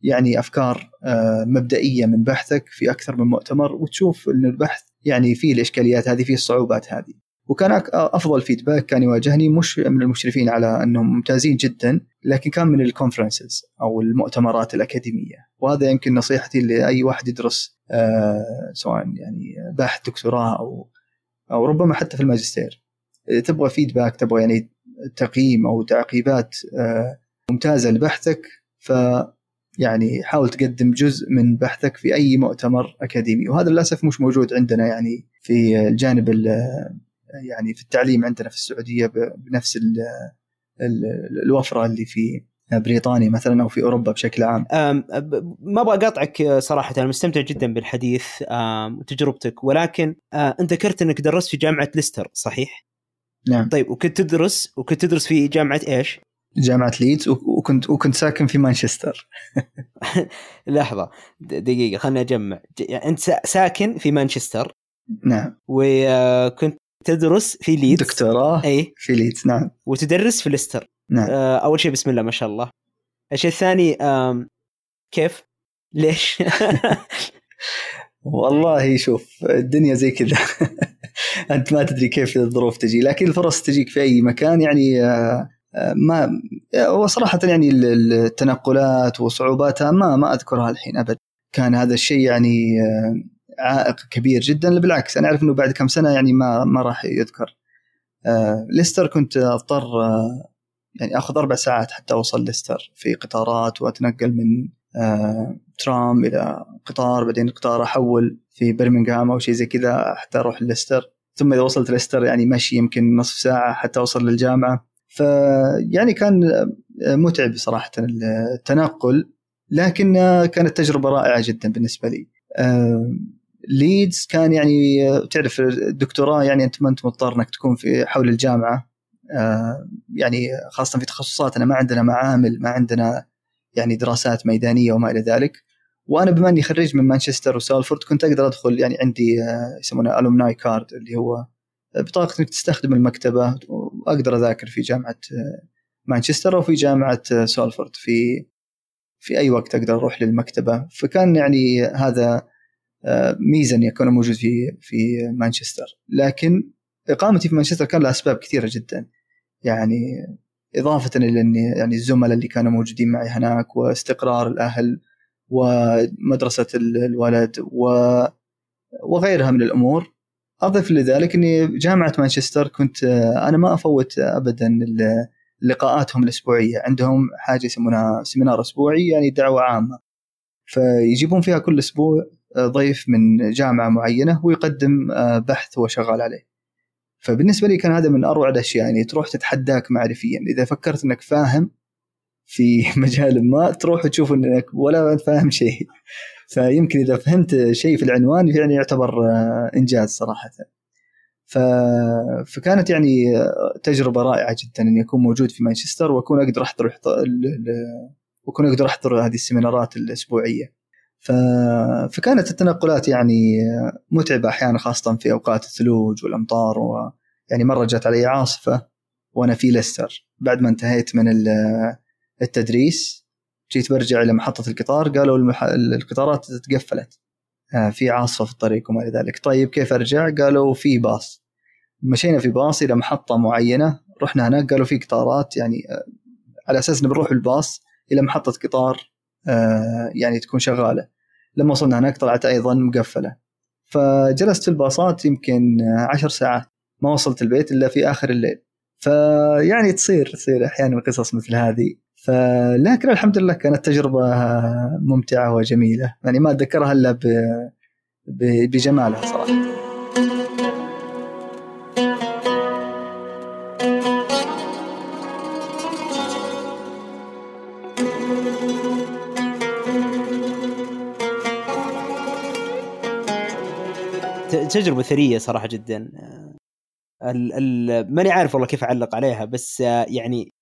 يعني أفكار آه، مبدئية من بحثك في أكثر من مؤتمر وتشوف إن البحث يعني فيه الإشكاليات هذه فيه الصعوبات هذه. وكان أفضل feedback كان يواجهني مش من المشرفين على أنهم ممتازين جدا لكن كان من ال conferences أو المؤتمرات الأكاديمية. وهذا يمكن نصيحتي لأي واحد يدرس آه سواء يعني باحث دكتوراه أو أو ربما حتى في الماجستير. تبغى فيدباك تبغى يعني تقييم أو تعقيبات آه ممتازة لبحثك ف يعني حاول تقدم جزء من بحثك في أي مؤتمر أكاديمي وهذا للأسف مش موجود عندنا يعني في الجانب يعني في التعليم عندنا في السعودية بنفس الوفرة اللي في بريطانيا مثلا أو في أوروبا بشكل عام. ما أبغى أقاطعك صراحة أنا مستمتع جدا بالحديث وتجربتك ولكن انت ذكرت أنك درست في جامعة ليستر صحيح؟ نعم طيب وكنت تدرس وكنت تدرس في جامعة إيش؟ جامعة ليدز وكنت وكنت ساكن في مانشستر. (laughs) لحظة دقيقة خليني أجمع. يعني أنت ساكن في مانشستر؟ نعم. وكنت تدرس في ليدز؟ دكتوراه إي. في ليدز نعم. وتدرس في ليستر؟ نعم. آه، أول شيء بسم الله ما شاء الله. الشيء الثاني كيف؟ ليش؟ (laughs) والله شوف الدنيا زي كذا. (laughs) أنت ما تدري كيف الظروف تجي لكن الفرص تجيك في أي مكان يعني آه، ما وصراحة يعني التنقلات وصعوباتها ما ما أذكرها الحين أبد. كان هذا الشيء يعني آه، عائق كبير جدا. بالعكس أنا أعرف إنه بعد كم سنة يعني ما ما راح يذكر. آه، ليستر كنت أضطر آه، يعني آخذ أربع ساعات حتى أوصل ليستر في قطارات وأتنقل من ترام إلى قطار بعدين قطار أحول في برمنغهام أو شيء زي كذا حتى أروح ليستر. ثم إذا وصلت ليستر يعني مشي يمكن نصف ساعة حتى أوصل للجامعة. فيعني كان متعب صراحة التنقل لكن كانت تجربة رائعة جدا بالنسبة لي. ليدز كان يعني تعرف الدكتوراه يعني أنت ما أنت مضطر إنك تكون في حول الجامعة. يعني خاصة في تخصصاتنا ما عندنا معامل ما عندنا يعني دراسات ميدانية وما إلى ذلك. وأنا بما إني خريج من مانشستر وسالفورد كنت أقدر أدخل يعني عندي يسمونه الومناي كارد اللي هو بطاقة إنك تستخدم المكتبة واقدر أذاكر في جامعة آه، مانشستر أو في جامعة آه، سولفورد في في أي وقت أقدر أروح للمكتبة. فكان يعني هذا آه، ميزه اني اكون موجود في في مانشستر. لكن إقامتي في مانشستر كان لها أسباب كثيرة جدا. يعني إضافة إلى اني يعني الزملاء اللي كانوا موجودين معي هناك واستقرار الأهل ومدرسة الولد وغيرها من الأمور. اضف لذلك إني جامعة مانشستر كنت آه، أنا ما أفوت ابدا لقاءاتهم الأسبوعية. عندهم حاجة يسمونها seminar أسبوعي يعني دعوة عامة. فيجيبون فيها كل أسبوع آه، ضيف من جامعة معينة ويقدم آه، بحث هو شغال عليه. فبالنسبة لي كان هذا من أروع الأشياء يعني تروح تتحداك معرفيا. إذا فكرت إنك فاهم في (laughs) مجال ما تروح تشوف إنك ولا فاهم شيء. فيمكن إذا فهمت شيء في العنوان يعني يعتبر آه، إنجاز صراحة. ف... فكانت يعني تجربة رائعة جدا اني اكون موجود في مانشستر وأكون أقدر أحضر ال... وأكون أقدر أحضر هذه السيمينارات الأسبوعية. ف... فكانت التنقلات يعني متعبة أحيانا خاصة في أوقات الثلوج والأمطار و... يعني مرة جت علي عاصفة وأنا في ليستر. بعد ما انتهيت من التدريس جيت برجع إلى محطة القطار قالوا المح... القطارات تقفلت. آه، في عاصفة في الطريق وما إلى ذلك. طيب كيف أرجع؟ قالوا في باص. مشينا في باص إلى محطة معينة رحنا هناك قالوا في قطارات يعني آه، على أساس بنروح بالباص إلى محطة قطار آه، يعني تكون شغالة. لما وصلنا هناك طلعت أيضا مقفلة. فجلست في الباصات يمكن عشر ساعات. ما وصلت البيت إلا في آخر الليل. فيعني تصير تصير أحيانا قصص مثل هذه. فلكن الحمد لله كانت تجربة ممتعة وجميلة. يعني ما أتذكرها إلا بجمالها صراحة. تجربة ثرية صراحة جدا. ماني عارف والله كيف أعلق عليها بس يعني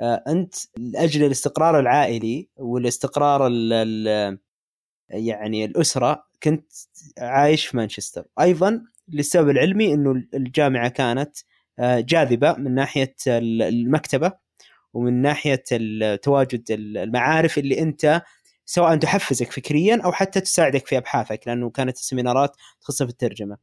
أنت لأجل الاستقرار العائلي والاستقرار ال ال يعني الأسرة كنت عايش في مانشستر أيضا للسبب العلمي إنه الجامعة كانت جاذبة من ناحية المكتبة ومن ناحية تواجد المعارف اللي أنت سواء تحفزك فكريا أو حتى تساعدك في أبحاثك لأنه كانت ال seminars تخصها في الترجمه.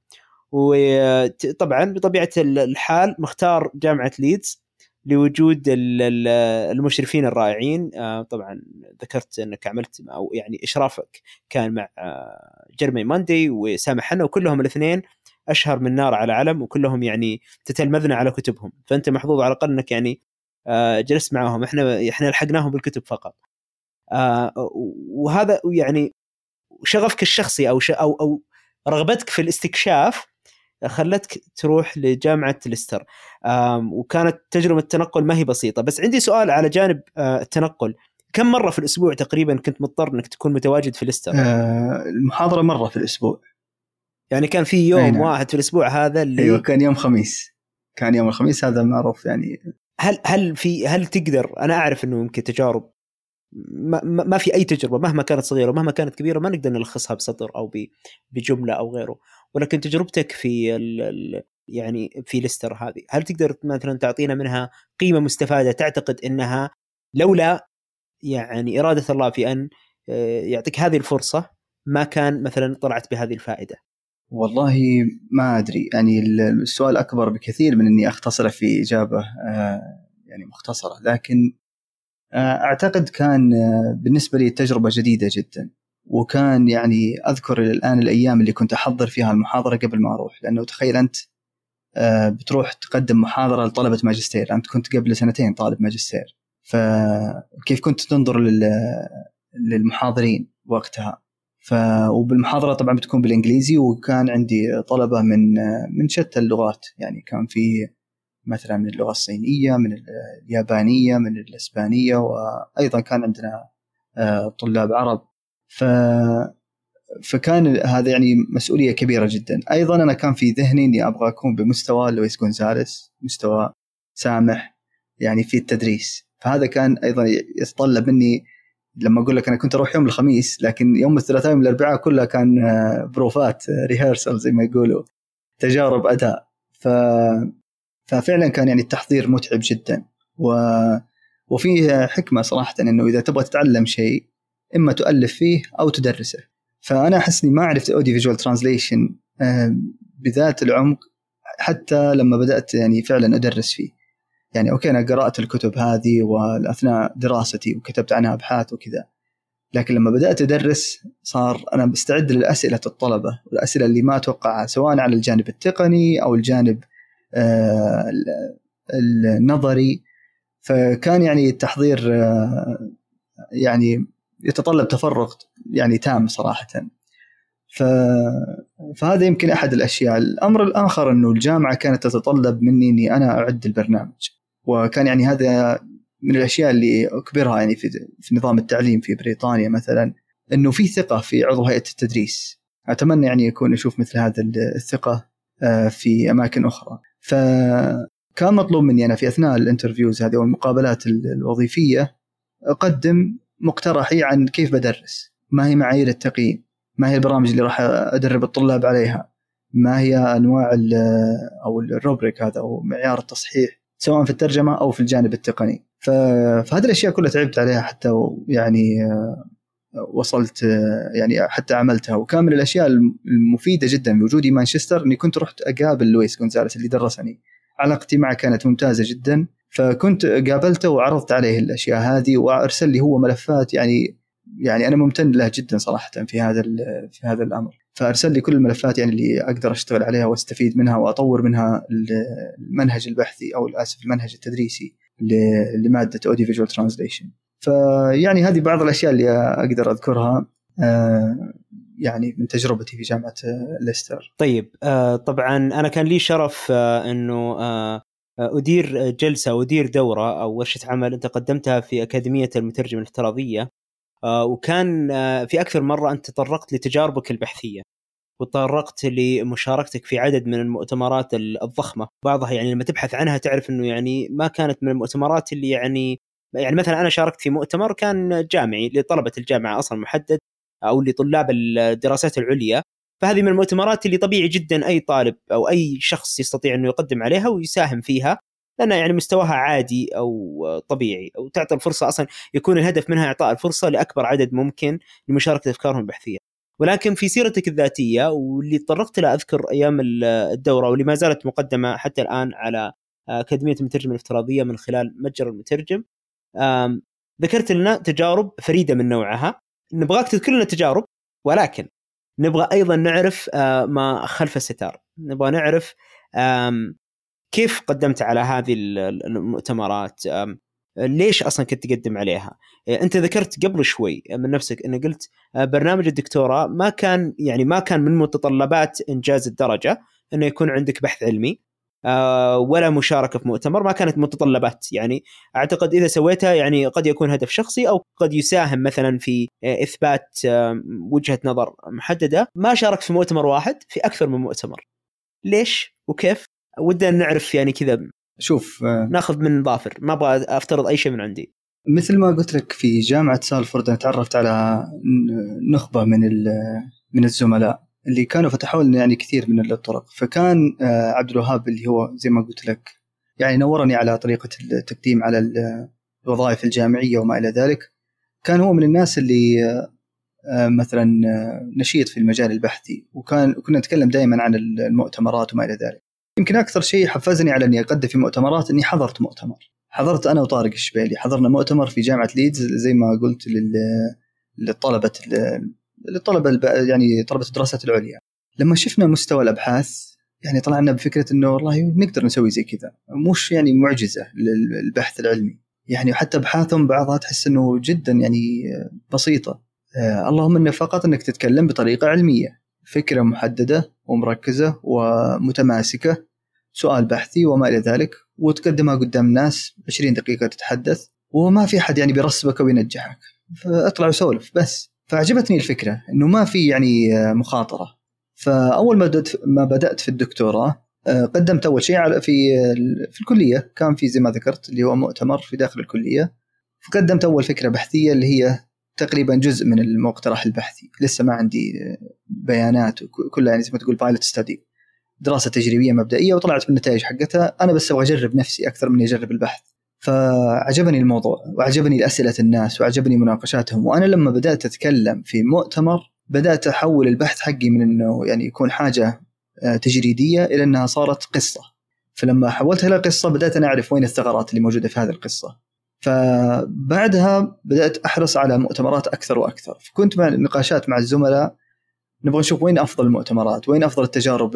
وطبعا بطبيعة الحال مختار جامعة ليدز لوجود المشرفين الرائعين. آه، طبعا ذكرت أنك عملت أو يعني إشرافك كان مع آه، جيرمي ماندي وسامح حنا وكلهم الاثنين أشهر من نار على علم وكلهم يعني تتلمذنا على كتبهم. فأنت محظوظ على الأقل أنك يعني آه، جلست معهم. إحنا إحنا لحقناهم بالكتب فقط. وهذا يعني شغفك الشخصي أو أو أو رغبتك في الاستكشاف خلتك تروح لجامعة ليستر. وكانت تجربة التنقل ما هي بسيطة. بس عندي سؤال على جانب آه، التنقل. كم مرة في الأسبوع تقريبا كنت مضطر إنك تكون متواجد في ليستر؟ آه المحاضرة مرة في الأسبوع. يعني كان في يوم نعم. واحد في الأسبوع هذا اللي أيوه كان يوم خميس. كان يوم الخميس هذا معروف يعني. هل هل في هل تقدر أنا أعرف إنه يمكن تجارب ما, ما في أي تجربة مهما كانت صغيرة ومهما كانت كبيرة ما نقدر نلخصها بسطر أو بجملة أو غيره. ولكن تجربتك في ال يعني في ليستر هذه هل تقدر مثلا تعطينا منها قيمة مستفادة تعتقد إنها لولا يعني إرادة الله في أن آه، يعطيك هذه الفرصة ما كان مثلا طلعت بهذه الفائدة؟ والله ما أدري يعني السؤال أكبر بكثير من إني اختصره في إجابة آه، يعني مختصرة لكن آه، أعتقد كان بالنسبة لي تجربة جديدة جدا. وكان يعني أذكر إلى الآن الأيام اللي كنت أحضر فيها المحاضرة قبل ما أروح. لأنه تخيل أنت آه، بتروح تقدم محاضرة لطلبة ماجستير. أنت كنت قبل سنتين طالب ماجستير. فكيف كنت تنظر للمحاضرين وقتها؟ ف وبالمحاضرة طبعا بتكون بالإنجليزي وكان عندي طلبة من من شتى اللغات. يعني كان في مثلا من اللغة الصينية من اليابانية من الإسبانية وأيضا كان عندنا آه، طلاب عرب. ف فكان هذا يعني مسؤولية كبيرة جدا. أيضا أنا كان في ذهني إني أبغى أكون بمستوى لويس جونزاليس مستوى سامح يعني في التدريس. فهذا كان أيضا يتطلب مني لما أقول لك أنا كنت أروح يوم الخميس لكن يوم الثلاثاء يوم الأربعاء كلها كان بروفات rehearsal زي ما يقولوا تجارب أداء. ف ففعلا كان يعني التحضير متعب جدا. و وفيه حكمة صراحة إنه إذا تبغى تتعلم شيء إما تؤلف فيه أو تدرسه. فأنا أحس إني ما عرفت audiovisual translation بذات العمق حتى لما بدأت يعني فعلا أدرس فيه. يعني أوكي أنا قرأت الكتب هذه واثناء دراستي وكتبت عنها أبحاث وكذا. لكن لما بدأت أدرس صار أنا بستعد لاسئله الطلبة والأسئلة اللي ما أتوقعها سواء على الجانب التقني أو الجانب آه، النظري. فكان يعني التحضير آه، يعني يتطلب تفرغ يعني تام صراحة. ف... فهذا يمكن أحد الأشياء، الأمر الآخر أنه الجامعة كانت تتطلب مني إني أنا أعد البرنامج. وكان يعني هذا من الأشياء اللي أكبرها يعني في في نظام التعليم في بريطانيا مثلا أنه في ثقة في عضو هيئة التدريس. أتمنى يعني يكون أشوف مثل هذا الثقة آه، في أماكن أخرى. فكان مطلوب مني أنا في أثناء الانترفيوز هذه والمقابلات الوظيفية أقدم مقترحي عن كيف بدرس. ما هي معايير التقييم. ما هي البرامج اللي راح أدرب الطلاب عليها. ما هي أنواع أو الروبريك هذا أو معيار التصحيح سواء في الترجمة أو في الجانب التقني. فهذه الأشياء كلها تعبت عليها حتى يعني آه، وصلت آه، يعني حتى عملتها. وكان من الاشياء المفيدة جدا بوجودي مانشستر إني كنت رحت أقابل لويس جونزاليس اللي درسني. علاقتي معه كانت ممتازة جدا. فكنت قابلته وعرضت عليه الأشياء هذه وأرسل لي هو ملفات يعني يعني أنا ممتن له جدا صراحة في هذا في هذا الأمر فأرسل لي كل الملفات يعني اللي أقدر أشتغل عليها وأستفيد منها وأطور منها المنهج البحثي أو اسف المنهج التدريسي لمادة audiovisual translation فيعني هذه بعض الأشياء اللي أقدر أذكرها آه، يعني من تجربتي في جامعة ليستر. طيب آه، طبعا أنا كان لي شرف آه، إنه أدير جلسة أدير دورة أو ورشة عمل أنت قدمتها في أكاديمية المترجم الافتراضيه وكان في أكثر مرة أنت تطرقت لتجاربك البحثية وتطرقت لمشاركتك في عدد من المؤتمرات الضخمة. بعضها يعني لما تبحث عنها تعرف إنه يعني ما كانت من المؤتمرات اللي يعني يعني مثلا أنا شاركت في مؤتمر كان جامعي لطلبة الجامعة أصلا محدد أو لطلاب الدراسات العليا. فهذه من المؤتمرات اللي طبيعي جدا أي طالب أو أي شخص يستطيع أنه يقدم عليها ويساهم فيها لأن يعني مستواها عادي أو طبيعي أو تعطي الفرصة أصلا يكون الهدف منها إعطاء الفرصة لأكبر عدد ممكن لمشاركة أفكارهم البحثية. ولكن في سيرتك الذاتية واللي تطرقت لها أذكر أيام الدورة واللي ما زالت مقدمة حتى الآن على أكاديمية المترجم الافتراضية من خلال متجر المترجم ذكرت لنا تجارب فريدة من نوعها نبغاك تذكر لنا تجارب ولكن نبغى أيضا نعرف آه، ما خلف الستار. نبغى نعرف كيف قدمت على هذه المؤتمرات؟ ليش أصلا كنت تقدم عليها؟ آه، أنت ذكرت قبل شوي من نفسك إنه قلت آه، برنامج الدكتوراه ما كان يعني ما كان من متطلبات إنجاز الدرجة إنه يكون عندك بحث علمي. ولا مشاركة في مؤتمر ما كانت متطلبات. يعني أعتقد إذا سويتها يعني قد يكون هدف شخصي أو قد يساهم مثلا في إثبات وجهة نظر محددة. ما شاركت في مؤتمر واحد في أكثر من مؤتمر. ليش؟ وكيف؟ ودنا نعرف يعني كذا. شوف آه، ناخذ من ظافر. ما أبغى أفترض أي شيء من عندي. مثل ما قلت لك في جامعة سالفورد أنا تعرفت على نخبة من من الزملاء. اللي كانوا فتحوا لنا يعني كثير من الطرق. فكان آه، عبد الوهاب اللي هو زي ما قلت لك يعني نورني على طريقة التقديم على الوظائف الجامعية وما إلى ذلك. كان هو من الناس اللي آه، مثلا نشيط في المجال البحثي وكان كنا نتكلم دائما عن المؤتمرات وما إلى ذلك. يمكن أكثر شيء حفزني على أني أقدم في مؤتمرات إني حضرت مؤتمر. حضرت أنا وطارق الشبيلي. حضرنا مؤتمر في جامعة ليدز زي ما قلت للطلبه للطلبه يعني طلبة الدراسات العليا. لما شفنا مستوى الأبحاث يعني طلعنا بفكرة إنه والله نقدر نسوي زي كذا. مش يعني معجزة للبحث العلمي. يعني حتى أبحاثهم بعضها تحس إنه جدا يعني بسيطة. آه اللهم إنه فقط إنك تتكلم بطريقة علمية. فكرة محددة ومركزة ومتماسكة. سؤال بحثي وما إلى ذلك. وتقدمها قدام الناس 20 دقيقة تتحدث. وما في أحد يعني بيرسبك وينجحك. فاطلع وسولف بس. فعجبتني الفكرة إنه ما في يعني مخاطرة. فأول ما بدأت ما بدأت في الدكتوراه قدمت أول شيء في في الكلية. كان في زي ما ذكرت اللي هو مؤتمر في داخل الكلية. فقدمت أول فكرة بحثية اللي هي تقريبا جزء من المقترح البحثي. لسه ما عندي بيانات كلها يعني زي ما تقول بايلوت ستدي دراسة تجريبية مبدئية وطلعت بالنتائج حقتها. أنا بس أبغى أجرب نفسي أكثر من أجرب البحث. فعجبني الموضوع وعجبني أسئلة الناس وعجبني مناقشاتهم. وأنا لما بدأت أتكلم في مؤتمر بدأت أحول البحث حقي من إنه يعني يكون حاجة آه، تجريدية إلى إنها صارت قصة. فلما حولتها إلى قصة بدأت أنا أعرف وين الثغرات اللي موجودة في هذه القصة. فبعدها بدأت أحرص على مؤتمرات أكثر وأكثر. فكنت مع النقاشات مع الزملاء نبغى نشوف وين أفضل المؤتمرات وين أفضل التجارب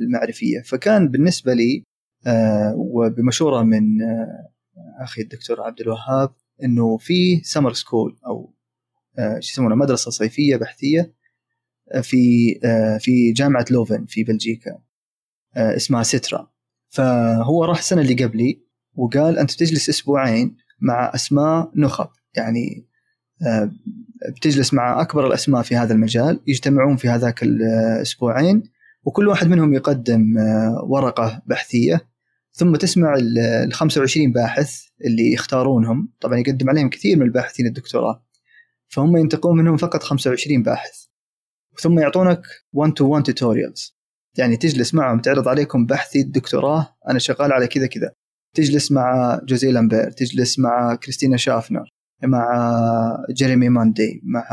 المعرفية. فكان بالنسبة لي آه، وبمشورة من آه، أخي الدكتور عبد الوهاب إنه في summer school أو آه، شو يسمونه مدرسة صيفية بحثيه في في جامعة لوفن في بلجيكا اسمها CETRA. فهو راح السنة اللي قبلي وقال أنت تجلس أسبوعين مع أسماء نخب. يعني بتجلس مع أكبر الأسماء في هذا المجال يجتمعون في هذاك الاسبوعين وكل واحد منهم يقدم ورقة بحثية ثم تسمع ال 25 باحث اللي يختارونهم. طبعا يقدم عليهم كثير من الباحثين الدكتوراه. فهم ينتقون منهم فقط 25 باحث. ثم يعطونك one to one tutorials يعني تجلس معهم تعرض عليكم بحثي الدكتوراه. أنا شغال على كذا كذا. تجلس مع جوزي لامبير تجلس مع كريستينا شافنر مع جيريمي ماندي مع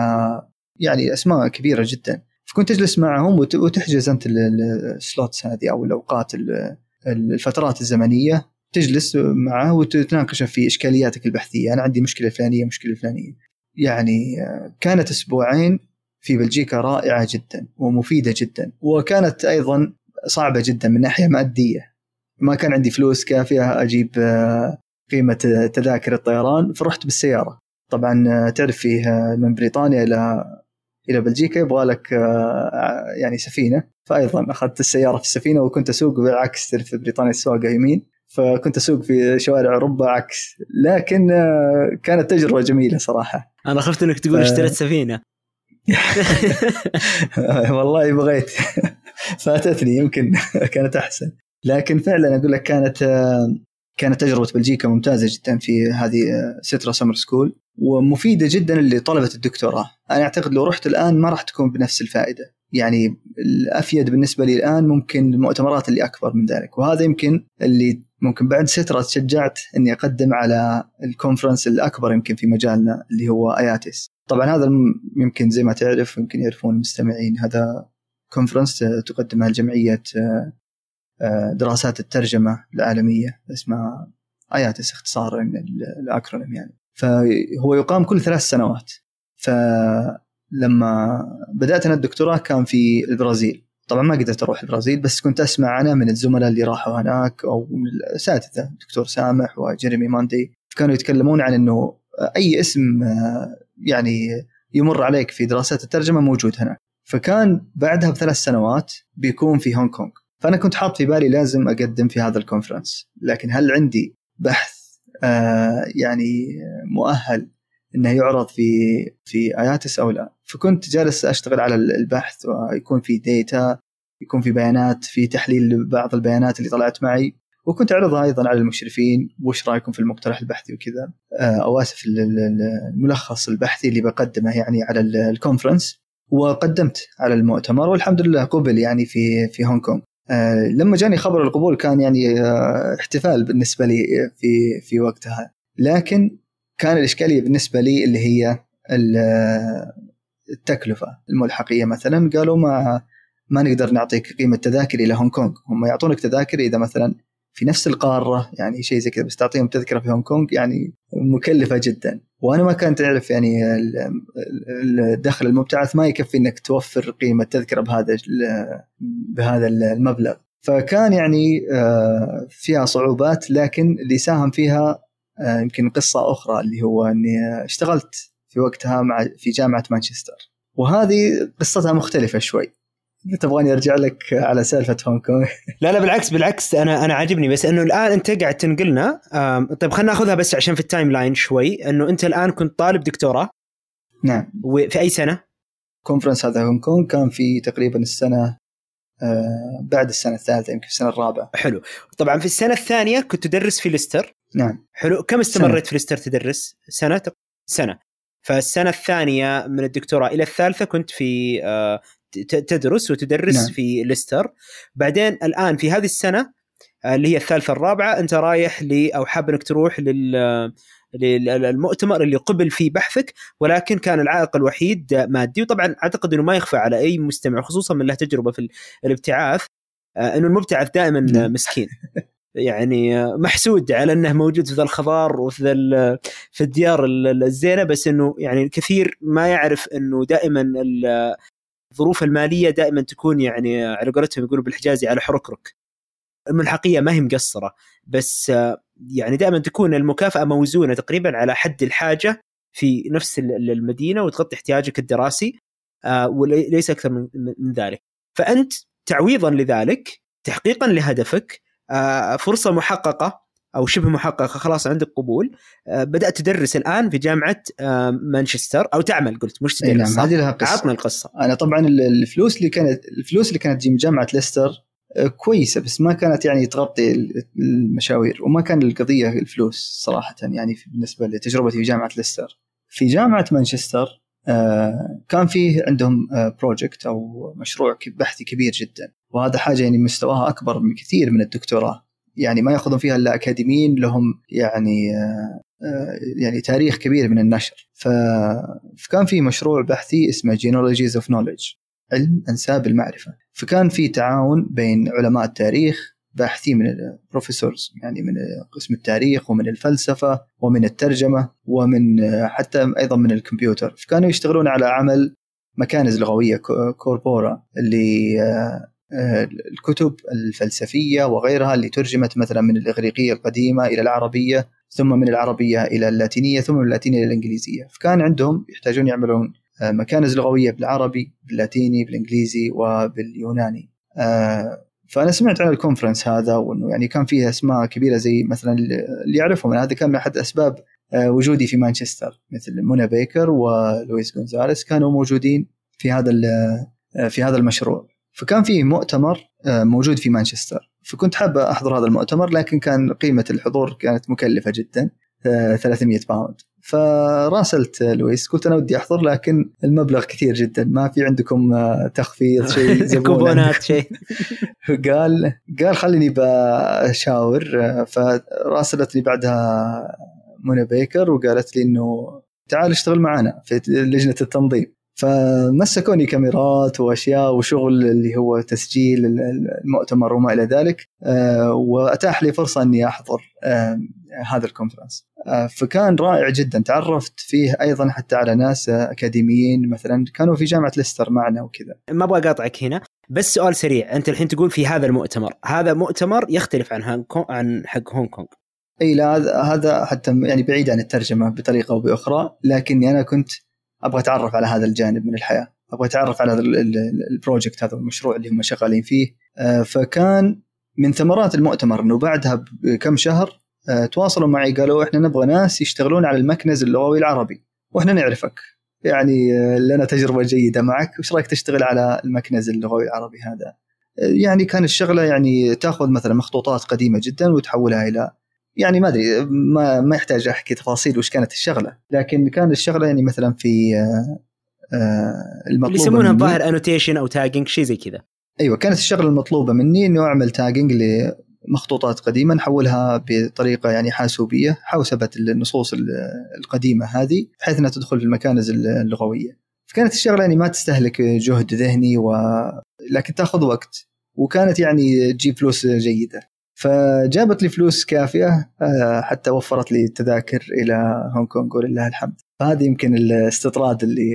يعني أسماء كبيرة جدا. فكنت تجلس معهم وتحجز أنت ال slots هذه أو الأوقات الفترات الزمنية. تجلس معه وتتناقش في إشكالياتك البحثية. أنا عندي مشكلة فلانية مشكلة فلانية. يعني كانت أسبوعين في بلجيكا رائعة جدا ومفيدة جدا وكانت أيضا صعبة جدا من ناحية مادية. ما كان عندي فلوس كافية أجيب قيمة تذاكر الطيران فرحت بالسيارة. طبعا تعرف فيه من بريطانيا إلى إلى بلجيكا يبغى لك يعني سفينة. فايضا أخذت السيارة في السفينة وكنت أسوق بالعكس في بريطانيا السواقة يمين. فكنت أسوق في شوارع أوروبا عكس. لكن كانت تجربة جميلة صراحة. أنا خفت إنك تقول اشتريت سفينة. (laughs) والله بغيت. (laughs) فاتتني يمكن (laughs) كانت أحسن. لكن فعلا أقول لك كانت كانت تجربة بلجيكا ممتازة جدا في هذه CETRA summer school ومفيدة جدا لطلبة الدكتوراه. أنا أعتقد لو رحت الآن ما راح تكون بنفس الفائدة. يعني الأفيد بالنسبة لي الآن ممكن المؤتمرات اللي أكبر من ذلك. وهذا يمكن اللي ممكن بعد CETRA تشجعت إني أقدم على ال conference الأكبر يمكن في مجالنا اللي هو IATIS طبعا هذا يمكن زي ما تعرف يمكن يعرفون المستمعين هذا conference تقدمها الجمعيه دراسات الترجمة العالمية اسمها IATIS اختصار ال acronym يعني. فهو يقام كل ثلاث سنوات. فلما بدأت أنا الدكتوراه كان في البرازيل. طبعا ما قدرت أروح البرازيل بس كنت أسمع أنا من الزملاء اللي راحوا هناك أو الأساتذة الدكتور سامح وجيريمي ماندي كانوا يتكلمون عن إنه أي اسم يعني يمر عليك في دراسات الترجمة موجود هناك. فكان بعدها بثلاث سنوات بيكون في هونغ كونغ. فأنا كنت حاط في بالي لازم أقدم في هذا ال conference لكن هل عندي بحث آه يعني مؤهل إنه يعرض في في IATIS أو لا. فكنت جالس أشتغل على البحث ويكون في data يكون في بيانات في تحليل بعض البيانات اللي طلعت معي. وكنت أعرضها أيضا على المشرفين وش رأيكم في المقترح البحثي وكذا. أو اسف الملخص البحثي اللي بقدمه يعني على الكونفرنس وقدمت على المؤتمر والحمد لله قبل يعني في في هونغ كونغ آه لما جاني خبر القبول كان يعني آه احتفال بالنسبة لي في في وقتها. لكن كان الإشكالية بالنسبة لي اللي هي التكلفة الملحقية مثلا. قالوا ما ما نقدر نعطيك قيمة تذاكر إلى هونغ كونغ. هم يعطونك تذاكر إذا مثلا في نفس القارة يعني شيء زي كذا بس تعطيهم تذكرة في هونغ كونغ يعني مكلفة جدا. وأنا ما كنت أعرف يعني الدخل المبتعث ما يكفي إنك توفر قيمة تذكرة بهذا بهذا المبلغ. فكان يعني فيها صعوبات لكن اللي ساهم فيها يمكن قصة أخرى اللي هو إني اشتغلت في وقتها مع في جامعة مانشستر. وهذه قصتها مختلفة شوي. تبغاني أرجع لك على سالفة هونغ كونغ. (laughs) لا لا بالعكس بالعكس أنا أنا عاجبني. بس إنه الآن أنت قاعد تنقلنا طيب خلينا نأخذها بس عشان في ال timeline شوي. إنه أنت الآن كنت طالب دكتوراه. نعم. وفي أي سنة؟ conference هذا هونغ كونغ كان في تقريبا السنة آه بعد السنة الثالثة يمكن السنة الرابعة. حلو. طبعا في السنة الثانية كنت تدرس في ليستر. نعم. حلو. كم استمريت في ليستر تدرس؟ سنة؟ سنة. فالسنة الثانية من الدكتوراه إلى الثالثة كنت في آه تدرس وتدرس نعم. في ليستر. بعدين الآن في هذه السنة اللي هي الثالثة الرابعة أنت رايح ل أو حاب إنك تروح لل للمؤتمر اللي قبل فيه بحثك ولكن كان العائق الوحيد مادي. وطبعا أعتقد إنه ما يخفى على أي مستمع خصوصا من له تجربة في الابتعاث إنه المبتعث دائما مسكين. (laughs) يعني محسود على أنه موجود في ذا الخضار وفي ذا في الديار الزينة بس إنه يعني الكثير ما يعرف إنه دائما الظروف المالية دائما تكون يعني على قولتهم يقولوا بالحجازي على حركرك. الملحقية ما هي مقصرة بس يعني دائما تكون المكافأة موزونة تقريبا على حد الحاجة في نفس المدينة وتغطي احتياجك الدراسي آه، وليس أكثر من, ذلك. فأنت تعويضا لذلك تحقيقا لهدفك آه، فرصة محققة أو شبه محققة خلاص عندك قبول. آه، بدأت تدرس الآن في جامعة مانشستر أو تعمل قلت مش تدرس نعم هذه لها قصة. عطنا القصة. أنا طبعا الفلوس اللي كانت الفلوس اللي كانت تجي من جامعة ليستر كويسة بس ما كانت يعني تغطي المشاوير وما كان القضية الفلوس صراحة يعني بالنسبة لتجربتي في جامعة ليستر. في جامعة مانشستر آه، كان فيه عندهم بروجكت أو مشروع بحثي كبير جدا. وهذا حاجة يعني مستواها أكبر بكثير من الدكتوراه. يعني ما يأخذون فيها إلا أكاديميين لهم يعني آه، آه، يعني تاريخ كبير من النشر. فكان في مشروع بحثي اسمه Genealogies of Knowledge علم أنساب المعرفة. فكان في تعاون بين علماء التاريخ باحثين من ال professors يعني من قسم التاريخ ومن الفلسفة ومن الترجمة ومن حتى أيضا من الكمبيوتر. فكانوا يشتغلون على عمل مكانز لغوية corpora اللي آه، الكتب الفلسفية وغيرها اللي ترجمت مثلا من الإغريقية القديمة إلى العربية ثم من العربية إلى اللاتينية ثم من اللاتينية إلى الإنجليزية. فكان عندهم يحتاجون يعملون آه، مكانز لغوية بالعربي باللاتيني بالإنجليزي وباليوناني. آه، فأنا سمعت عن الكونفرنس هذا وإنه يعني كان فيه أسماء كبيرة زي مثلا اللي يعرفهم. هذا كان من أحد أسباب آه، وجودي في مانشستر مثل منى بيكر ولويس جونزاليس كانوا موجودين في هذا في هذا المشروع. فكان في مؤتمر موجود في مانشستر. فكنت حاب أحضر هذا المؤتمر لكن كان قيمة الحضور كانت مكلفة جدا 300 باوند فراسلت لويس قلت أنا ودي أحضر لكن المبلغ كثير جدا ما في عندكم آه، تخفيض شيء (laughs) كوبونات (laughs) شيء. قال قال خليني بشاور آه، فراسلتني بعدها منى بيكر وقالت لي إنه تعال اشتغل معنا في لجنة التنظيم. فمسكوني كاميرات وأشياء وشغل اللي هو تسجيل المؤتمر وما إلى ذلك آه، وأتاح لي فرصة إني أحضر هذا الكونفرنس آه، فكان رائع جدا. تعرفت فيه أيضا حتى على ناس أكاديميين مثلا. كانوا في جامعة ليستر معنا وكذا. ما أبغى أقاطعك هنا بس سؤال سريع. أنت الحين تقول في هذا المؤتمر. هذا مؤتمر يختلف عن عن حق هونغ كونغ. إي لا هذا حتى يعني بعيد عن الترجمة بطريقة أو بأخرى. لكني أنا كنت أبغى أتعرف على هذا الجانب من الحياة. أبغى أتعرف على هذا البروجكت هذا المشروع اللي هم شغالين فيه. آه، فكان من ثمرات المؤتمر إنه بعدها بكم شهر تواصلوا معي. قالوا إحنا نبغى ناس يشتغلون على المكنز اللغوي العربي وإحنا نعرفك. يعني آه، لنا تجربة جيدة معك. وش رأيك تشتغل على المكنز اللغوي العربي هذا؟ يعني كان الشغلة يعني تأخذ مثلا مخطوطات قديمة جدا وتحولها إلى يعني ما أدري ما ما يحتاج أحكي تفاصيل وش كانت الشغلة. لكن كان الشغلة يعني مثلا في المطلوب اللي يسمونها الظاهر annotation أو tagging شيء زي كذا. أيوه كانت الشغلة المطلوبة مني إنه أعمل tagging مخطوطات قديمة نحولها بطريقة يعني حاسوبية حوسبة النصوص القديمة هذه بحيث إنها تدخل في المكانز اللغوية. فكانت الشغلة يعني ما تستهلك جهد ذهني و... لكن تأخذ وقت وكانت يعني تجيب فلوس جيدة. فجابت لي فلوس كافية آه، حتى وفرت لي تذاكر إلى هونغ كونغ ولله الحمد. فهذه يمكن الاستطراد اللي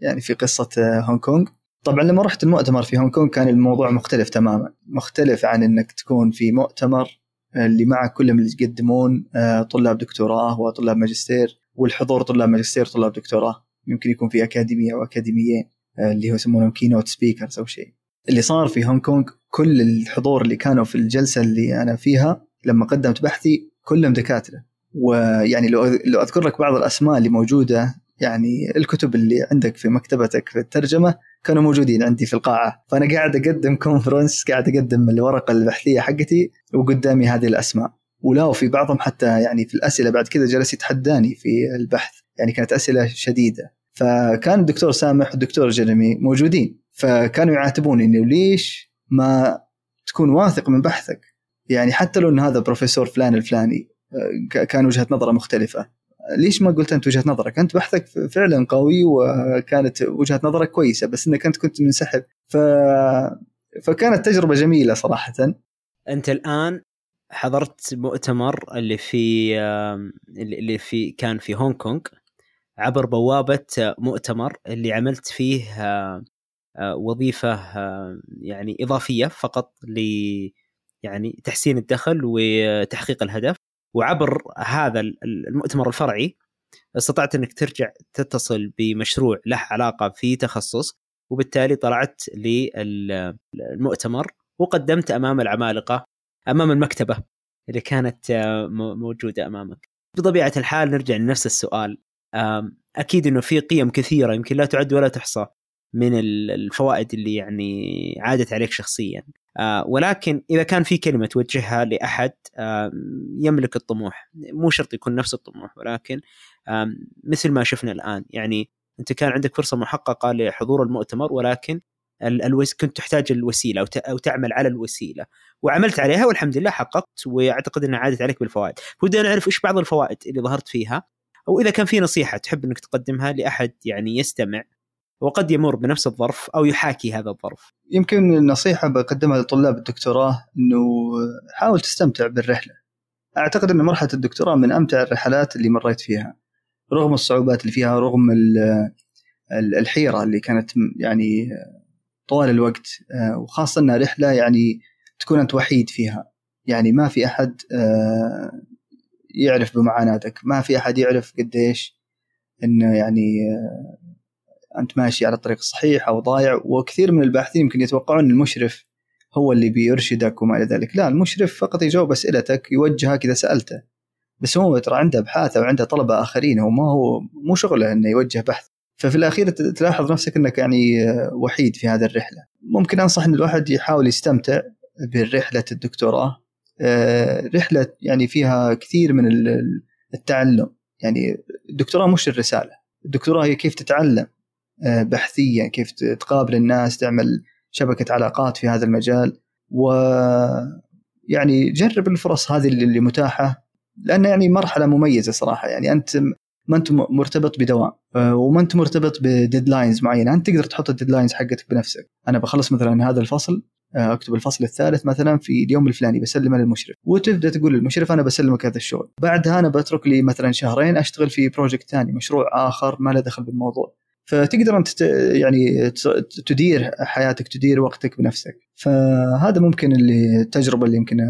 يعني في قصة هونغ كونغ. طبعا لما رحت المؤتمر في هونغ كونغ كان الموضوع مختلف تماما. مختلف عن إنك تكون في مؤتمر اللي معك كلهم اللي يقدمون آه، طلاب دكتوراه وطلاب ماجستير والحضور طلاب ماجستير طلاب دكتوراه. يمكن يكون في أكاديمية أو أكاديميين آه، اللي هو يسمونهم keynote speakers أو شيء. اللي صار في هونغ كونغ كل الحضور اللي كانوا في الجلسة اللي أنا فيها لما قدمت بحثي كلهم دكاترة. ويعني لو لو أذكر لك بعض الأسماء اللي موجودة يعني الكتب اللي عندك في مكتبتك في الترجمة كانوا موجودين عندي في القاعة. فأنا قاعد أقدم conference قاعد أقدم الورقة البحثية حقتي وقدامي هذه الأسماء. ولا وفي بعضهم حتى يعني في الأسئلة بعد كذا جلس يتحداني في البحث. يعني كانت أسئلة شديدة. فكان الدكتور سامح والدكتور جيرمي موجودين. فكانوا يعاتبوني إنه ليش ما تكون واثق من بحثك؟ يعني حتى لو إن هذا بروفيسور فلان الفلاني آه، كان وجهة نظره مختلفة. ليش ما قلت أنت وجهة نظرك؟ أنت بحثك فعلا قوي وكانت وجهة نظرك كويسة بس إنك أنت كنت منسحب ف فكانت تجربة جميلة صراحة. أنت الآن حضرت مؤتمر اللي في اللي في كان في هونغ كونغ عبر بوابة مؤتمر اللي عملت فيه وظيفة يعني إضافية فقط ل يعني تحسين الدخل وتحقيق الهدف وعبر هذا المؤتمر الفرعي استطعت إنك ترجع تتصل بمشروع له علاقة في تخصص وبالتالي طلعت للمؤتمر وقدمت أمام العمالقة أمام المكتبة اللي كانت آه، موجودة أمامك. بطبيعة الحال نرجع لنفس السؤال أكيد إنه في قيم كثيرة يمكن لا تعد ولا تحصى من الفوائد اللي يعني عادت عليك شخصيا آه، ولكن إذا كان في كلمة توجهها لأحد يملك الطموح مو شرط يكون نفس الطموح ولكن مثل ما شفنا الآن يعني أنت كان عندك فرصة محققة لحضور المؤتمر ولكن. كنت تحتاج الوسيلة. أو تعمل على الوسيلة وعملت عليها والحمد لله حققت وأعتقد أنها عادت عليك بالفوائد ودنا نعرف إيش بعض الفوائد اللي ظهرت فيها أو إذا كان في نصيحة تحب إنك تقدمها لأحد يعني يستمع وقد يمر بنفس الظرف أو يحاكي هذا الظرف. يمكن النصيحة بقدمها لطلاب الدكتوراه إنه حاول تستمتع بالرحلة. أعتقد إن مرحلة الدكتوراه من أمتع الرحلات اللي مريت فيها. رغم الصعوبات اللي فيها رغم الحيرة اللي كانت يعني طوال الوقت وخاصة إنها رحلة يعني تكون أنت وحيد فيها. يعني ما في أحد يعرف بمعاناتك، ما في أحد يعرف قديش إنه يعني أنت ماشي على الطريق الصحيح أو ضايع وكثير من الباحثين يمكن يتوقعون المشرف هو اللي بيرشدك وما إلى ذلك. لا المشرف فقط يجاوب أسئلتك يوجهك إذا سألته. بس هو ترى عنده أبحاث أو عنده طلبة آخرين هو ما هو مو شغله إنه يوجه بحث. ففي الأخير تلاحظ نفسك إنك يعني وحيد في هذه الرحلة. ممكن أنصح إن الواحد يحاول يستمتع برحله الدكتوراه. آه، رحلة يعني فيها كثير من التعلم. يعني الدكتوراه مش الرسالة. الدكتوراه هي كيف تتعلم. آه، بحثيا كيف تقابل الناس تعمل شبكة علاقات في هذا المجال. و يعني جرب الفرص هذه اللي متاحة لأن يعني مرحلة مميزة صراحة. يعني أنت ما أنت مرتبط بدوام آه، وما أنت مرتبط ب deadlines معينة. أنت تقدر تحط ال deadlines حقتك بنفسك. أنا بخلص مثلا هذا الفصل آه، أكتب الفصل الثالث مثلا في اليوم الفلاني بسلمه للمشرف. وتبدأ تقول للمشرف أنا بسلمك هذا الشغل. بعدها أنا بترك لي مثلا شهرين أشتغل في project ثاني مشروع آخر ما له دخل بالموضوع. فتقدر أنت يعني تدير حياتك تدير وقتك بنفسك. فهذا ممكن اللي التجربة اللي يمكن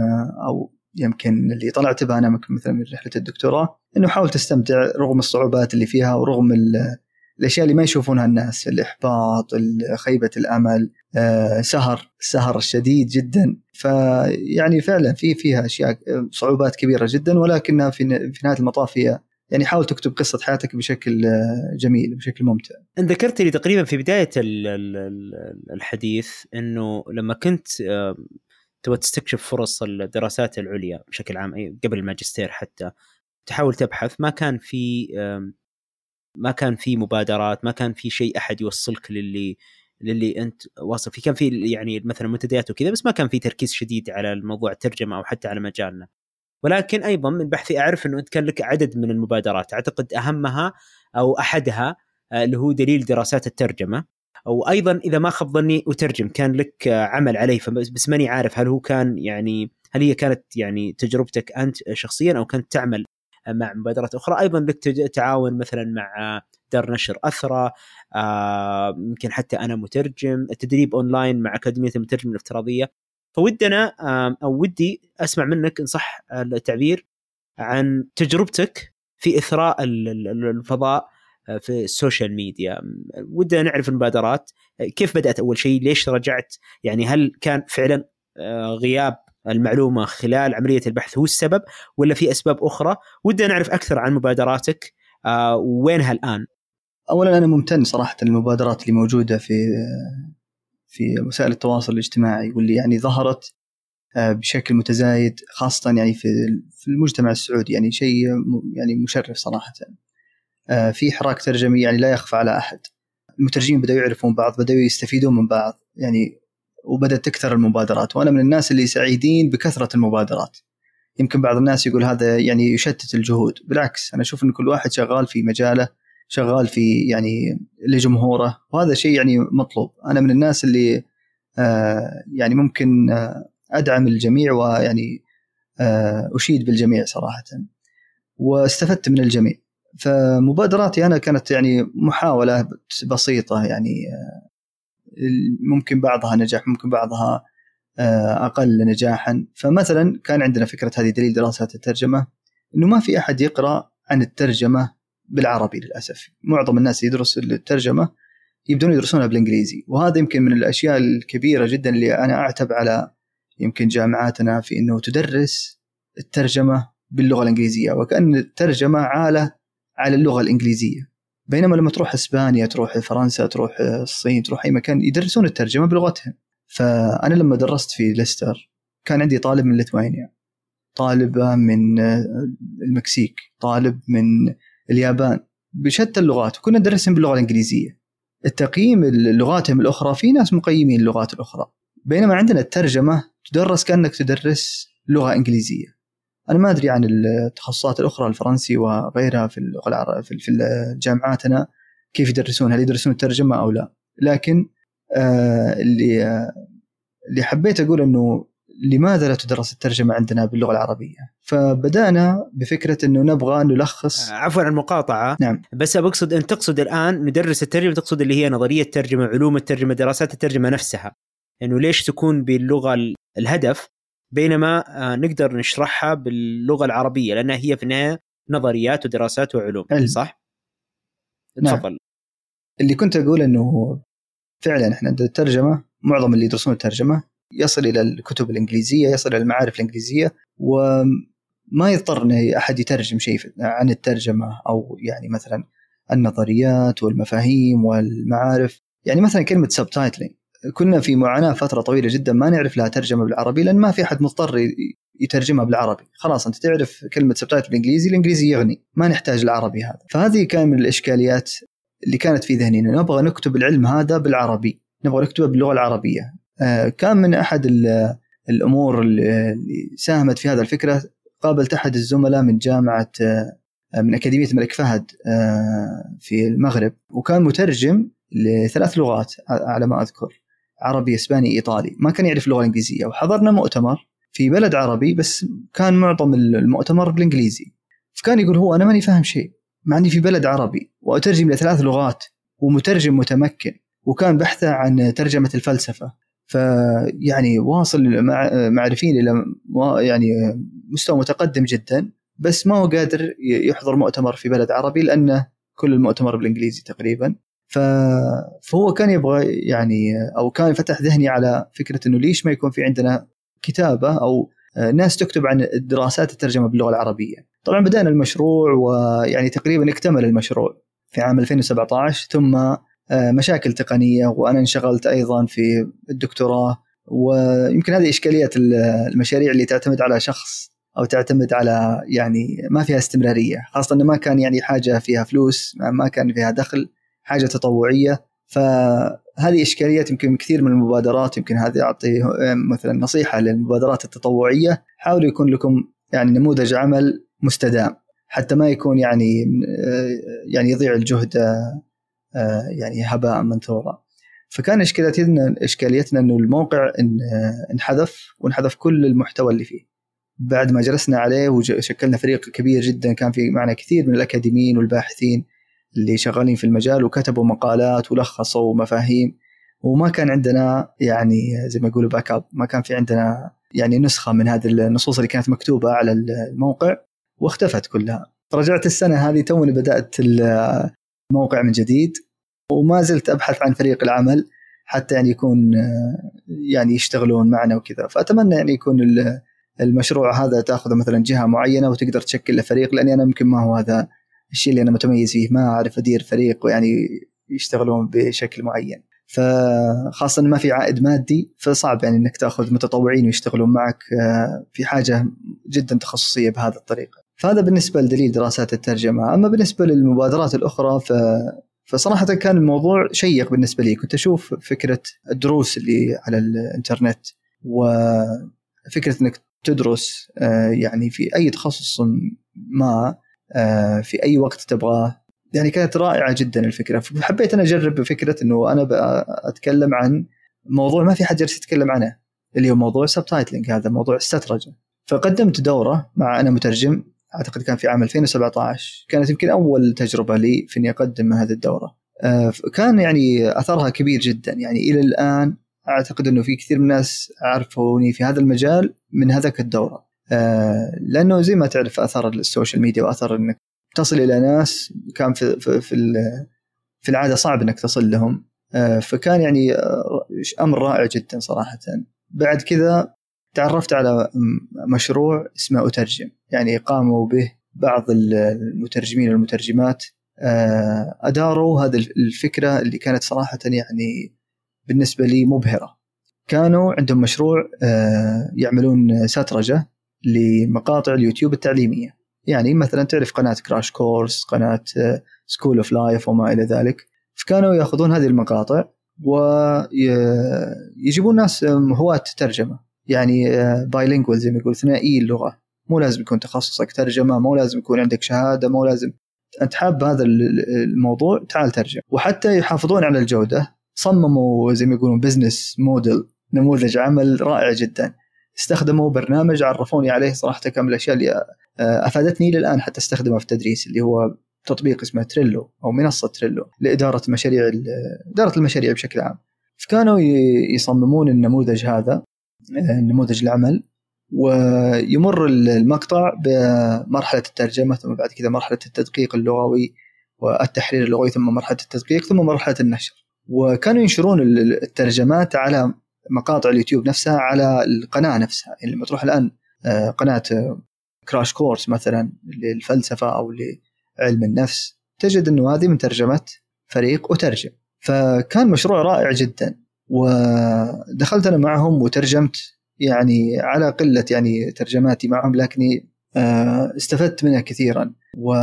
أو يمكن اللي طلعت بها أنا مثلا من رحلة الدكتوراه إنه حاول تستمتع رغم الصعوبات اللي فيها ورغم الأشياء اللي ما يشوفونها الناس الإحباط خيبه الأمل آه، سهر السهر الشديد جدا. فيعني فعلا في فيها أشياء صعوبات كبيرة جدا ولكنها في نهاية المطاف هي يعني حاول تكتب قصة حياتك بشكل آه، جميل بشكل ممتع. ذكرت لي تقريبا في بداية الحديث إنه لما كنت تبغى تستكشف فرص الدراسات العليا بشكل عام قبل الماجستير حتى تحاول تبحث. ما كان في ما كان في مبادرات ما كان في شيء أحد يوصلك للي للي أنت واصل فيه. كان في يعني مثلا منتديات وكذا بس ما كان في تركيز شديد على الموضوع الترجمة أو حتى على مجالنا. ولكن أيضا من بحثي أعرف إنه انت كان لك عدد من المبادرات. أعتقد أهمها أو أحدها آه، اللي هو دليل دراسات الترجمة. أو أيضا إذا ما خاب ظني أترجم كان لك آه، عمل عليه بس ماني عارف هل هو كان يعني هل هي كانت يعني تجربتك أنت شخصيا أو كنت تعمل مع مبادرات أخرى. أيضا لك تعاون مثلا مع دار نشر أثرى يمكن آه حتى أنا مترجم التدريب أونلاين مع أكاديمية المترجم الافتراضية. فودنا أو ودي أسمع منك إن صح التعبير عن تجربتك في إثراء الفضاء آه، في السوشيال ميديا. ودنا نعرف المبادرات. كيف بدأت أول شيء؟ ليش رجعت؟ يعني هل كان فعلا آه، غياب المعلومة خلال عملية البحث هو السبب ولا في أسباب أخرى؟ ودنا نعرف أكثر عن مبادراتك آه، وينها الآن؟ اولا أنا ممتن صراحة للمبادرات اللي موجودة في في وسائل التواصل الاجتماعي واللي يعني ظهرت آه، بشكل متزايد خاصة يعني في في المجتمع السعودي يعني شيء يعني مشرف صراحة. آه، في حراك ترجمي يعني لا يخفى على أحد. المترجمين بدأوا يعرفون بعض بدأوا يستفيدون من بعض يعني وبدأت تكثر المبادرات. وأنا من الناس اللي سعيدين بكثرة المبادرات. يمكن بعض الناس يقول هذا يعني يشتت الجهود. بالعكس أنا أشوف أن كل واحد شغال في مجاله شغال في يعني لجمهوره وهذا شيء يعني مطلوب. أنا من الناس اللي آه يعني ممكن آه أدعم الجميع ويعني آه أشيد بالجميع صراحة. واستفدت من الجميع. فمبادراتي أنا كانت يعني محاولة بسيطة يعني ممكن بعضها نجح ممكن بعضها أقل نجاحا. فمثلا كان عندنا فكرة هذه دليل دراسات الترجمة إنه ما في أحد يقرأ عن الترجمة بالعربي للأسف. معظم الناس يدرس الترجمة يبدون يدرسونها بالإنجليزي وهذا يمكن من الأشياء الكبيرة جدا اللي أنا أعتب على يمكن جامعاتنا في إنه تدرس الترجمة باللغة الإنجليزية وكأن الترجمة عالة على اللغة الإنجليزية. بينما لما تروح إسبانيا تروح فرنسا تروح الصين تروح أي مكان يدرسون الترجمة بلغتهم. فأنا لما درست في ليستر كان عندي طالب من ليتوانيا طالبه من المكسيك طالب من اليابان بشتى اللغات. وكنا ندرسهم باللغة الإنجليزية. التقييم لغاتهم الأخرى في ناس مقيمين اللغات الأخرى. بينما عندنا الترجمة تدرس كأنك تدرس لغة إنجليزية. أنا ما أدري عن التخصصات الأخرى الفرنسي وغيرها في اللغة في جامعاتنا كيف يدرسون هل يدرسون الترجمة أو لا. لكن آه اللي آه اللي حبيت أقول إنه لماذا لا تدرس الترجمة عندنا باللغة العربية؟ فبدأنا بفكرة إنه نبغى نلخص آه، عفوا عن المقاطعة نعم بس بقصد انت تقصد الآن ندرس الترجمة تقصد اللي هي نظرية الترجمة علوم الترجمة دراسات الترجمة نفسها إنه ليش تكون باللغة الهدف بينما آه، نقدر نشرحها باللغة العربية لأنها هي في النهاية نظريات ودراسات وعلوم علم. صح؟ نعم. تفضل اللي كنت أقول إنه فعلا إحنا الترجمة معظم اللي يدرسون الترجمة يصل إلى الكتب الإنجليزية يصل إلى المعارف الإنجليزية وما يضطر ان أحد يترجم شيء عن الترجمة أو يعني مثلا النظريات والمفاهيم والمعارف. يعني مثلا كلمة subtitling كنا في معاناة فترة طويلة جدا ما نعرف لها ترجمة بالعربي لأن ما في أحد مضطر يترجمها بالعربي. خلاص أنت تعرف كلمة subtitle بالإنجليزي الإنجليزي يغني. ما نحتاج العربي هذا. فهذه كان من الإشكاليات اللي كانت في ذهني نبغى نكتب العلم هذا بالعربي. نبغى نكتبه باللغة العربية. كان من أحد الأمور اللي ساهمت في هذا الفكرة قابلت أحد الزملاء من جامعة آه، من أكاديمية الملك فهد آه، في المغرب وكان مترجم لثلاث لغات على ما أذكر عربي إسباني إيطالي. ما كان يعرف اللغة الإنجليزية وحضرنا مؤتمر في بلد عربي بس كان معظم المؤتمر بالإنجليزي. فكان يقول هو أنا ماني فاهم شيء مع إني في بلد عربي وأترجم لثلاث لغات ومترجم متمكن وكان بحثه عن ترجمة الفلسفة. فيعني واصل معرفين إلى يعني مستوى متقدم جدا بس ما هو قادر يحضر مؤتمر في بلد عربي لأنه كل المؤتمر بالإنجليزي تقريبا فهو كان يبغى يعني أو كان فتح ذهني على فكرة إنه ليش ما يكون في عندنا كتابة أو ناس تكتب عن دراسات الترجمة باللغة العربية. طبعا بدأنا المشروع ويعني تقريبا اكتمل المشروع في عام 2017 ثم مشاكل تقنية وأنا انشغلت أيضا في الدكتوراه. ويمكن هذه إشكالية المشاريع اللي تعتمد على شخص أو تعتمد على يعني ما فيها استمرارية. خاصة إنه ما كان يعني حاجة فيها فلوس ما كان فيها دخل حاجة تطوعية. فهذه إشكاليات يمكن كثير من المبادرات يمكن هذه أعطي مثلا نصيحة للمبادرات التطوعية. حاولوا يكون لكم يعني نموذج عمل مستدام حتى ما يكون يعني يعني يضيع الجهد يعني هباء منثورا. فكان اشكاليتنا إشكاليتنا إنه الموقع انحذف وانحذف كل المحتوى اللي فيه. بعد ما جلسنا عليه وشكلنا فريق كبير جدا كان في معنا كثير من الأكاديميين والباحثين اللي شغالين في المجال وكتبوا مقالات ولخصوا مفاهيم. وما كان عندنا يعني زي ما يقولوا backup ما كان في عندنا يعني نسخة من هذه النصوص اللي كانت مكتوبة على الموقع واختفت كلها. رجعت السنة هذه توني بدأت الموقع من جديد وما زلت أبحث عن فريق العمل حتى يعني يكون يعني يشتغلون معنا وكذا. فأتمنى يعني يكون المشروع هذا تأخذه مثلا جهة معينة وتقدر تشكل له فريق لأني أنا يمكن ما هو هذا الشيء اللي أنا متميز فيه. ما أعرف أدير فريق ويعني يشتغلون بشكل معين. فخاصة ما في عائد مادي فصعب يعني إنك تأخذ متطوعين ويشتغلون معك آه، في حاجة جدا تخصصية بهذه الطريقة. فهذا بالنسبة لدليل دراسات الترجمة، أما بالنسبة للمبادرات الأخرى ف فصراحة كان الموضوع شيق بالنسبة لي، كنت أشوف فكرة الدروس اللي على الإنترنت وفكرة إنك تدرس آه، يعني في أي تخصص ما آه، في أي وقت تبغاه. يعني كانت رائعة جدا الفكرة. فحبيت أنا أجرب فكرة إنه أنا أتكلم عن موضوع ما في حد جالس يتكلم عنه اللي هو موضوع ال subtitling هذا موضوع السترجة فقدمت دورة مع أنا مترجم. أعتقد كان في عام 2017 كانت يمكن أول تجربة لي في إني أقدم هذه الدورة. آه، كان يعني أثرها كبير جدا. يعني إلى الآن أعتقد إنه في كثير من الناس عرفوني في هذا المجال من هذاك الدورة. آه، لأنه زي ما تعرف أثر ال social media وأثر إنك تصل إلى ناس كان في في في, في العادة صعب إنك تصل لهم. فكان يعني أمر رائع جدا صراحة. بعد كذا تعرفت على مشروع اسمه أترجم. يعني قاموا به بعض المترجمين والمترجمات. أداروا هذه الفكرة اللي كانت صراحة يعني بالنسبة لي مبهرة. كانوا عندهم مشروع يعملون سترجة لمقاطع اليوتيوب التعليمية. يعني مثلا تعرف قناة كراش كورس قناة School of Life وما إلى ذلك. فكانوا يأخذون هذه المقاطع ويجيبون ناس هواة ترجمة. يعني bilingual زي ما يقول ثنائي اللغة. مو لازم يكون تخصصك ترجمة مو لازم يكون عندك شهادة مو لازم. أنت حاب هذا الموضوع تعال ترجم. وحتى يحافظون على الجودة. صمموا زي ما يقولون business model نموذج عمل رائع جدا. استخدموا برنامج عرفوني عليه صراحة كم الأشياء اللي أفادتني إلى الآن حتى استخدمها في التدريس اللي هو تطبيق اسمه تريلو أو منصة تريلو لإدارة مشاريع إدارة المشاريع بشكل عام. فكانوا يصممون النموذج هذا. نموذج العمل ويمر المقطع بمرحلة الترجمة ثم بعد كذا مرحلة التدقيق اللغوي والتحرير اللغوي ثم مرحلة التدقيق ثم مرحلة النشر. وكانوا ينشرون الترجمات على مقاطع اليوتيوب نفسها على القناة نفسها. يعني لما تروح الآن آه، قناة كراش كورس مثلا للفلسفة أو علم النفس تجد إنه هذه من ترجمه فريق اترجم فكان مشروع رائع جدا. ودخلت أنا معهم وترجمت يعني على قلة يعني ترجماتي معهم لكني آه، استفدت منها كثيرا. و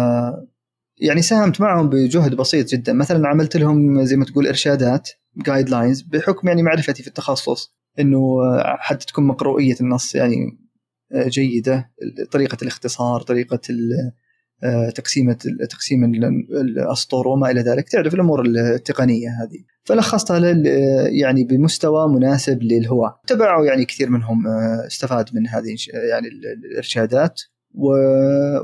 يعني ساهمت معهم بجهد بسيط جدا. مثلا عملت لهم زي ما تقول إرشادات جايد لاينز بحكم يعني معرفتي في التخصص إنه حتى تكون مقروئية النص يعني آه، جيدة. طريقة الاختصار طريقة آه، تقسيمة تقسيم الاسطور وما إلى ذلك تعرف الأمور التقنية هذه. فلخصتها يعني بمستوى مناسب للهواة. تبعوا يعني كثير منهم آه، استفاد من هذه يعني الإرشادات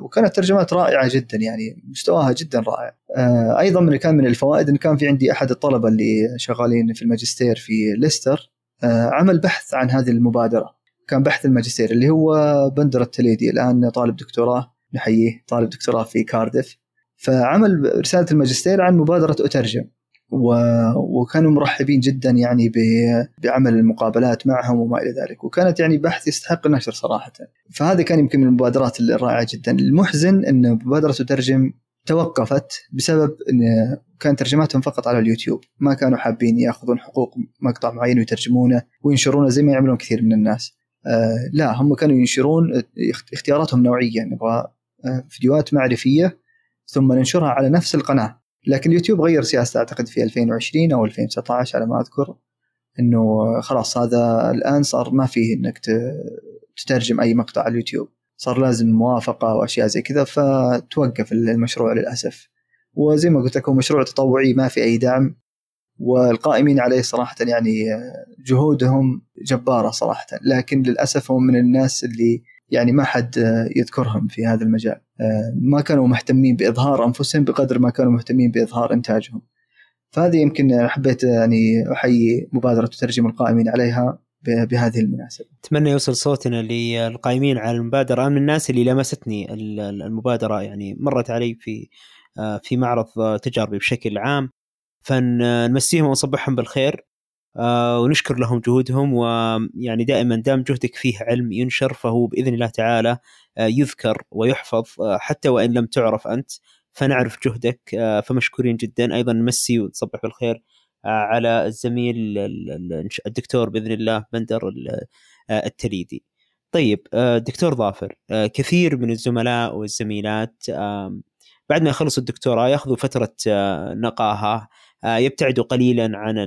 وكانت ترجمات رائعة جدا يعني مستواها جدا رائع. آه، أيضا من كان من الفوائد إن كان في عندي أحد الطلبة اللي شغالين في الماجستير في ليستر عمل بحث عن هذه المبادرة. كان بحث الماجستير اللي هو بندر التليدي الآن طالب دكتوراه نحييه طالب دكتوراه في كاردف فعمل رسالة الماجستير عن مبادرة اترجم و... وكانوا مرحبين جدا يعني ب... بعمل المقابلات معهم وما إلى ذلك. وكانت يعني بحث يستحق النشر صراحة. فهذا كان يمكن من المبادرات الرائعة جدا. المحزن إن مبادرة اترجم توقفت بسبب إن كان ترجماتهم فقط على اليوتيوب. ما كانوا حابين يأخذون حقوق مقطع معين ويترجمونه وينشرونه زي ما يعملون كثير من الناس. آه لا هم كانوا ينشرون اختياراتهم نوعيه نبغى فيديوهات معرفية ثم ننشرها على نفس القناة. لكن اليوتيوب غير سياسته أعتقد في 2020 أو 2019 على ما أذكر إنه خلاص هذا الآن صار ما فيه إنك تترجم أي مقطع على اليوتيوب. صار لازم موافقة وأشياء زي كذا فتوقف المشروع للأسف. وزي ما قلت لك هو مشروع تطوعي ما في أي دعم. والقائمين عليه صراحة يعني جهودهم جبارة صراحة. لكن للأسف هم من الناس اللي يعني ما حد يذكرهم في هذا المجال. آه، ما كانوا مهتمين بإظهار أنفسهم بقدر ما كانوا مهتمين بإظهار إنتاجهم. فهذه يمكن حبيت يعني أحيي مبادرة ترجم القائمين عليها بهذه المناسبة. أتمنى يوصل صوتنا للقائمين على المبادرة. من الناس اللي لمستني المبادرة. يعني مرت علي في آه، في معرض تجاربي بشكل عام. فنمسيهم ونصبحهم بالخير. آه ونشكر لهم جهودهم ويعني دائما دام جهدك فيه علم ينشر فهو بإذن الله تعالى آه يذكر ويحفظ آه حتى وإن لم تعرف أنت فنعرف جهدك آه فمشكورين جدا أيضا نمسي وتصبح بالخير آه على الزميل الدكتور بإذن الله بندر آه، التليدي. طيب آه، دكتور ظافر كثير من الزملاء والزميلات بعد ما يخلصوا الدكتوراه يأخذوا فترة نقاهة يبتعدوا قليلا عن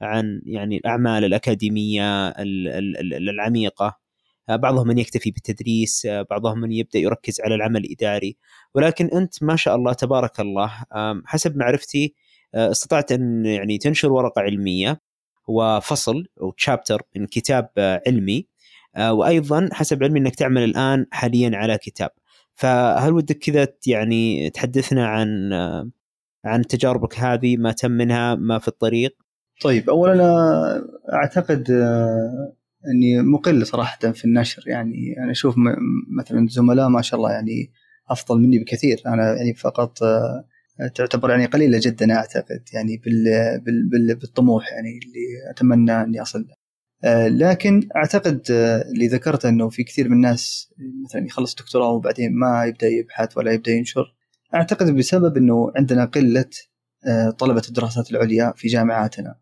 عن يعني الأعمال الأكاديمية العميقة. بعضهم من يكتفي بالتدريس بعضهم من يبدأ يركز على العمل الإداري. ولكن أنت ما شاء الله تبارك الله حسب معرفتي استطعت أن يعني تنشر ورقة علمية وفصل أو تشابتر من كتاب علمي. وأيضا حسب علمي أنك تعمل الآن حاليا على كتاب. فهل ودك كذا يعني تحدثنا عن عن تجاربك هذه ما تم منها ما في الطريق؟ طيب اولا أعتقد آه، إني مقل صراحة في النشر. يعني أنا أشوف مثلا زملاء ما شاء الله يعني أفضل مني بكثير. أنا يعني فقط آه، تعتبر يعني قليلة جدا أعتقد يعني بال بال بال بالطموح يعني اللي أتمنى إني أصل له. آه، لكن أعتقد اللي ذكرته إنه في كثير من الناس مثلا يخلص دكتوراه وبعدين ما يبدأ يبحث ولا يبدأ ينشر. أعتقد بسبب إنه عندنا قلة طلبة الدراسات العليا في جامعاتنا.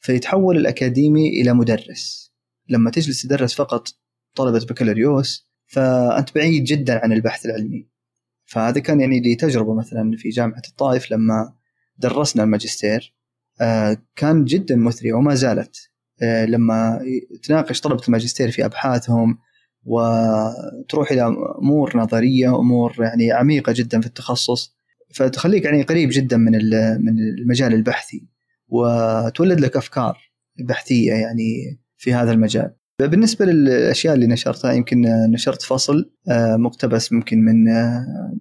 فيتحول الأكاديمي إلى مدرس. لما تجلس تدرس فقط طلبة بكالوريوس فأنت بعيد جدا عن البحث العلمي. فهذا كان يعني لي تجربة مثلا في جامعة الطائف لما درسنا الماجستير. كان جدا مثري وما زالت. آه، لما تناقش طلبة الماجستير في أبحاثهم وتروح إلى أمور نظرية أمور يعني عميقة جدا في التخصص فتخليك يعني قريب جدا من من المجال البحثي. وتولد لك أفكار بحثية يعني في هذا المجال. بالنسبة للأشياء اللي نشرتها يمكن نشرت فصل آه، مقتبس ممكن من آه،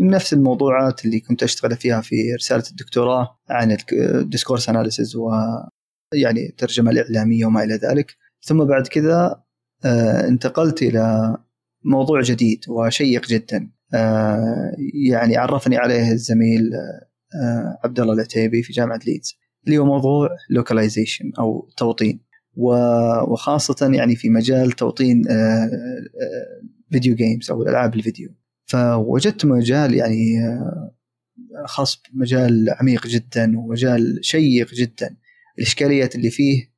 من نفس الموضوعات اللي كنت أشتغل فيها في رسالة الدكتوراه عن ال discourse analysis يعني الترجمة الإعلامية وما إلى ذلك. ثم بعد كذا آه، انتقلت إلى موضوع جديد وشيق جدا. آه، يعني عرفني عليه الزميل آه، عبد الله العتيبي في جامعة ليدز. اللي هو موضوع localization أو توطين. وخاصة يعني في مجال توطين video games أو ألعاب الفيديو. فوجدت مجال يعني خاص بمجال عميق جدا ومجال شيق جدا. الإشكاليات اللي فيه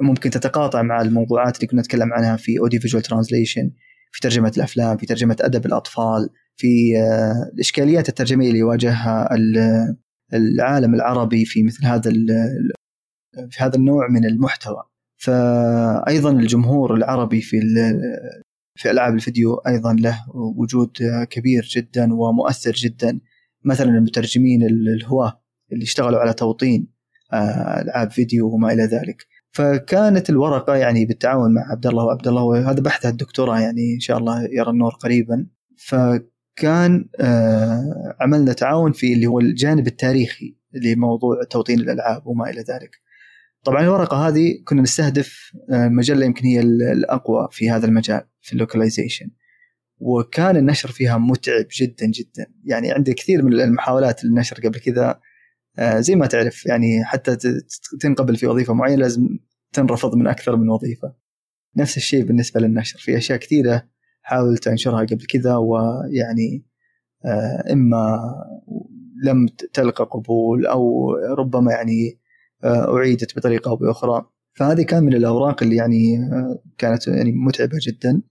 ممكن تتقاطع مع الموضوعات اللي كنا نتكلم عنها في audiovisual translation في ترجمة الأفلام في ترجمة أدب الأطفال في آه، الإشكاليات الترجمية اللي يواجهها العالم العربي في مثل هذا في هذا النوع من المحتوى. فايضا الجمهور العربي في في ألعاب الفيديو أيضا له وجود كبير جدا ومؤثر جدا. مثلا المترجمين الهواة اللي اشتغلوا على توطين آه، ألعاب فيديو وما إلى ذلك. فكانت الورقة يعني بالتعاون مع عبد الله وعبد الله وهذا بحثها الدكتوراه يعني إن شاء الله يرى النور قريبا. فكان آه، عملنا تعاون في اللي هو الجانب التاريخي لموضوع توطين الألعاب وما إلى ذلك. طبعا الورقة هذه كنا نستهدف آه، مجلة يمكن هي الأقوى في هذا المجال في اللوكلايزيشن. وكان النشر فيها متعب جدا جدا يعني عندي كثير من المحاولات للنشر قبل كذا آه، زي ما تعرف يعني حتى تنقبل في وظيفة معينة لازم تنرفض من أكثر من وظيفة نفس الشيء بالنسبة للنشر في أشياء كثيرة حاولت أنشرها قبل كذا ويعني آه، إما لم تلقى قبول أو ربما يعني آه، أعيدت بطريقة أو بأخرى. فهذه كان من الأوراق اللي يعني كانت يعني متعبة جدا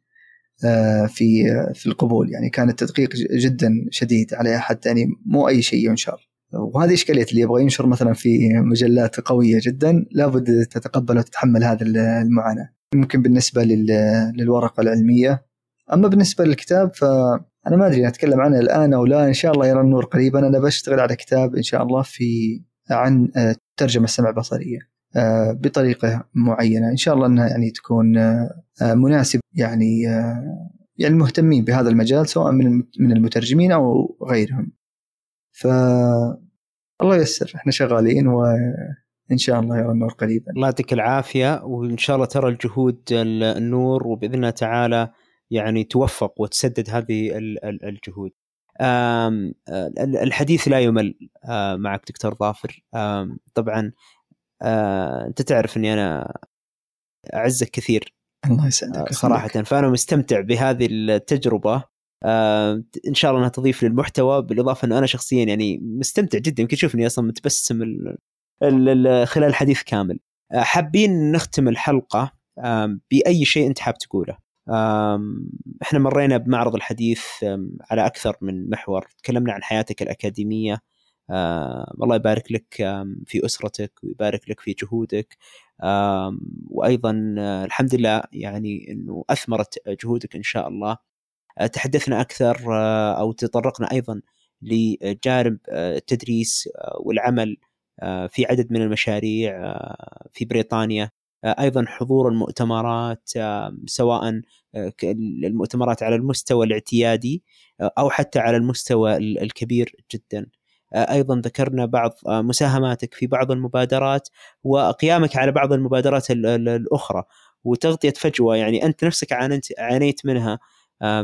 في في القبول. يعني كان التدقيق جدا شديد عليها حتى يعني مو أي شيء ينشر. وهذه إشكالية اللي يبغى ينشر مثلا في مجلات قوية جدا لابد تتقبل وتتحمل هذه المعاناة. ممكن بالنسبة للورقة العلمية أما بالنسبة للكتاب فأنا ما أدري أتكلم عنه الآن أو لا إن شاء الله يرى النور قريبا أنا بشتغل على كتاب إن شاء الله في عن ترجمة السمع بصرية آه، بطريقة معينة. إن شاء الله إنها يعني تكون مناسب يعني يعني المهتمين بهذا المجال سواء من من المترجمين أو غيرهم. ف الله ييسر إحنا شغالين وان شاء الله يرى النور قريبا. الله يعطيك العافية وإن شاء الله ترى الجهود النور وبإذن الله تعالى يعني توفق وتسدد هذه الجهود. الحديث لا يمل معك دكتور ظافر. طبعا أنت تعرف إني أنا أعزك كثير. الله يسعدك صراحة. فأنا مستمتع بهذه التجربة. آه إن شاء الله أنها تضيف للمحتوى. بالإضافة إنه أنا شخصيا يعني مستمتع جدا. يمكن تشوفني أصلا متبسم ال ال ال خلال الحديث كامل. آه حابين نختم الحلقة آه بأي شيء أنت حاب تقوله؟ إحنا مرينا بمعرض الحديث على أكثر من محور. تكلمنا عن حياتك الأكاديمية. الله يبارك لك في أسرتك ويبارك لك في جهودك. وأيضا آه، الحمد لله يعني إنه أثمرت جهودك إن شاء الله. تحدثنا أكثر آه، أو تطرقنا أيضا لجانب آه، التدريس آه، والعمل في عدد من المشاريع في بريطانيا. أيضا حضور المؤتمرات سواء المؤتمرات على المستوى الاعتيادي أو حتى على المستوى الكبير جدا. أيضا ذكرنا بعض مساهماتك في بعض المبادرات وقيامك على بعض المبادرات الأخرى وتغطية فجوة. يعني أنت نفسك عانيت عانيت منها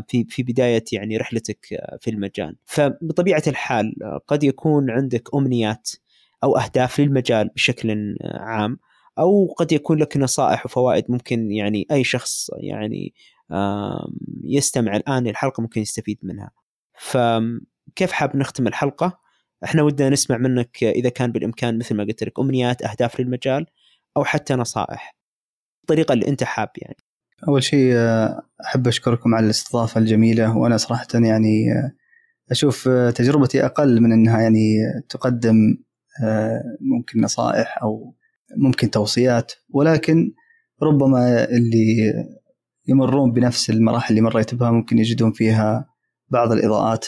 في في بداية يعني رحلتك في المجال. فبطبيعة الحال قد يكون عندك أمنيات أو أهداف للمجال بشكل عام. أو قد يكون لك نصائح وفوائد ممكن يعني أي شخص يعني يستمع الآن للحلقة ممكن يستفيد منها. فكيف حاب نختم الحلقة؟ إحنا ودنا نسمع منك إذا كان بالإمكان مثل ما قلت لك أمنيات أهداف للمجال أو حتى نصائح. الطريقة اللي أنت حاب يعني. أول شيء أحب أشكركم على الاستضافة الجميلة وأنا صراحة يعني أشوف تجربتي أقل من أنها يعني تقدم ممكن نصائح أو ممكن توصيات ولكن ربما اللي يمرون بنفس المراحل اللي مريت بها ممكن يجدون فيها بعض الإضاءات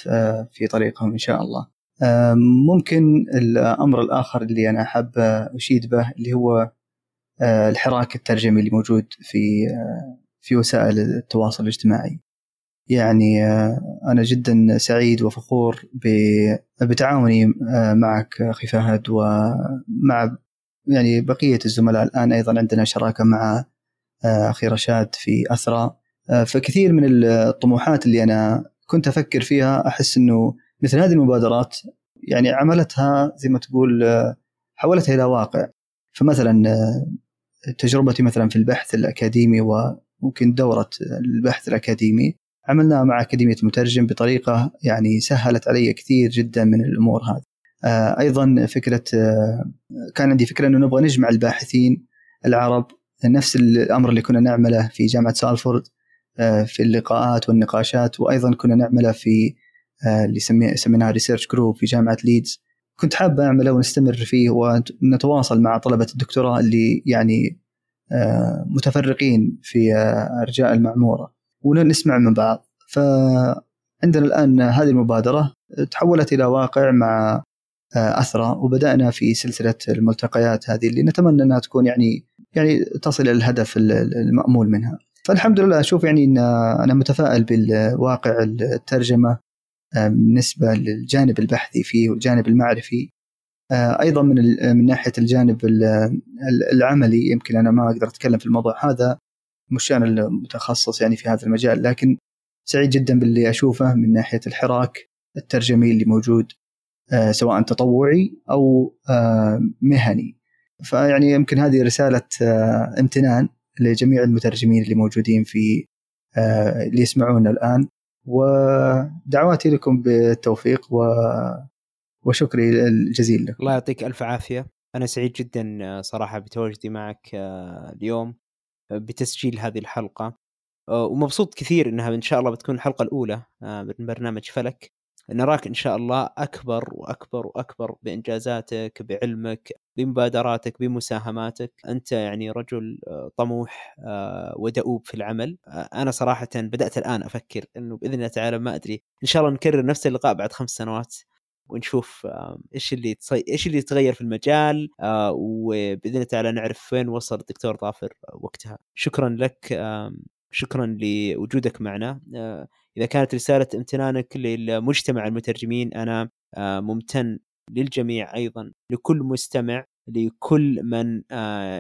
في طريقهم إن شاء الله. ممكن الأمر الآخر اللي أنا حاب أشيد به اللي هو الحراك الترجمي اللي موجود في في وسائل التواصل الاجتماعي. يعني أنا جدا سعيد وفخور بتعاوني معك أخي فهد ومع يعني بقية الزملاء الآن أيضا عندنا شراكة مع أخي رشاد في اثرى فكثير من الطموحات اللي أنا كنت أفكر فيها أحس إنه مثل هذه المبادرات يعني عملتها زي ما تقول حولتها إلى واقع. فمثلا تجربتي مثلا في البحث الأكاديمي وممكن دورة البحث الأكاديمي. عملناها مع أكاديمية المترجم بطريقة يعني سهلت علي كثير جدا من الأمور هذه. أيضا فكرة كان عندي فكرة إنه نبغى نجمع الباحثين العرب نفس الأمر اللي كنا نعمله في جامعة سالفورد في اللقاءات والنقاشات وأيضا كنا نعمله في اللي سميناها research group في جامعة ليدز. كنت حاب أعمله ونستمر فيه ونتواصل مع طلبة الدكتوراه اللي يعني متفرقين في أرجاء المعمورة ونسمع من بعض. فعندنا الآن هذه المبادرة تحولت إلى واقع مع أثرى. وبدأنا في سلسلة الملتقيات هذه اللي نتمنى أنها تكون يعني يعني تصل إلى الهدف المأمول منها. فالحمد لله أشوف يعني إن أنا متفائل بالواقع الترجمة بالنسبة للجانب البحثي فيه والجانب المعرفي. أيضا من من ناحية الجانب العملي يمكن أنا ما أقدر أتكلم في الموضوع هذا مش أنا المتخصص يعني في هذا المجال لكن سعيد جدا باللي أشوفه من ناحية الحراك الترجمي اللي موجود. سواء تطوعي أو مهني. فيعني يمكن هذه رسالة امتنان لجميع المترجمين اللي موجودين في اللي يسمعونا الآن. ودعواتي لكم بالتوفيق و وشكري الجزيل لكم. الله يعطيك ألف عافية. أنا سعيد جدا صراحة بتواجدي معك اليوم بتسجيل هذه الحلقة. ومبسوط كثير إنها إن شاء الله بتكون الحلقة الأولى من برنامج فلك. نراك إن شاء الله أكبر وأكبر وأكبر بإنجازاتك بعلمك بمبادراتك بمساهماتك. أنت يعني رجل طموح ودؤوب في العمل. أنا صراحة بدأت الآن أفكر إنه بإذن الله تعالى ما أدري. إن شاء الله نكرر نفس اللقاء بعد خمس سنوات ونشوف إيش اللي تصي... إيش اللي تغير في المجال. وبإذن الله تعالى نعرف وين وصل الدكتور ظافر وقتها. شكرا لك شكرا لوجودك معنا. إذا كانت رسالة امتنانك للمجتمع المترجمين أنا ممتن للجميع أيضا لكل مستمع لكل من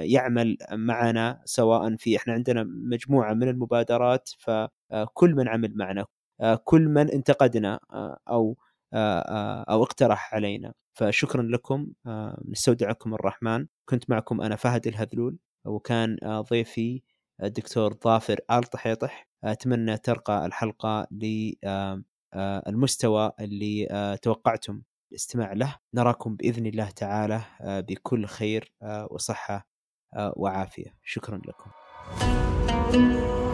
يعمل معنا سواء في إحنا عندنا مجموعة من المبادرات فكل من عمل معنا كل من انتقدنا أو أو اقترح علينا. فشكرا لكم نستودعكم الرحمن. كنت معكم أنا فهد الهذلول وكان ضيفي الدكتور ظافر آل طحيطح أتمنى ترقى الحلقة للمستوى اللي توقعتم الاستماع له. نراكم بإذن الله تعالى بكل خير وصحة وعافية. شكرا لكم. thank you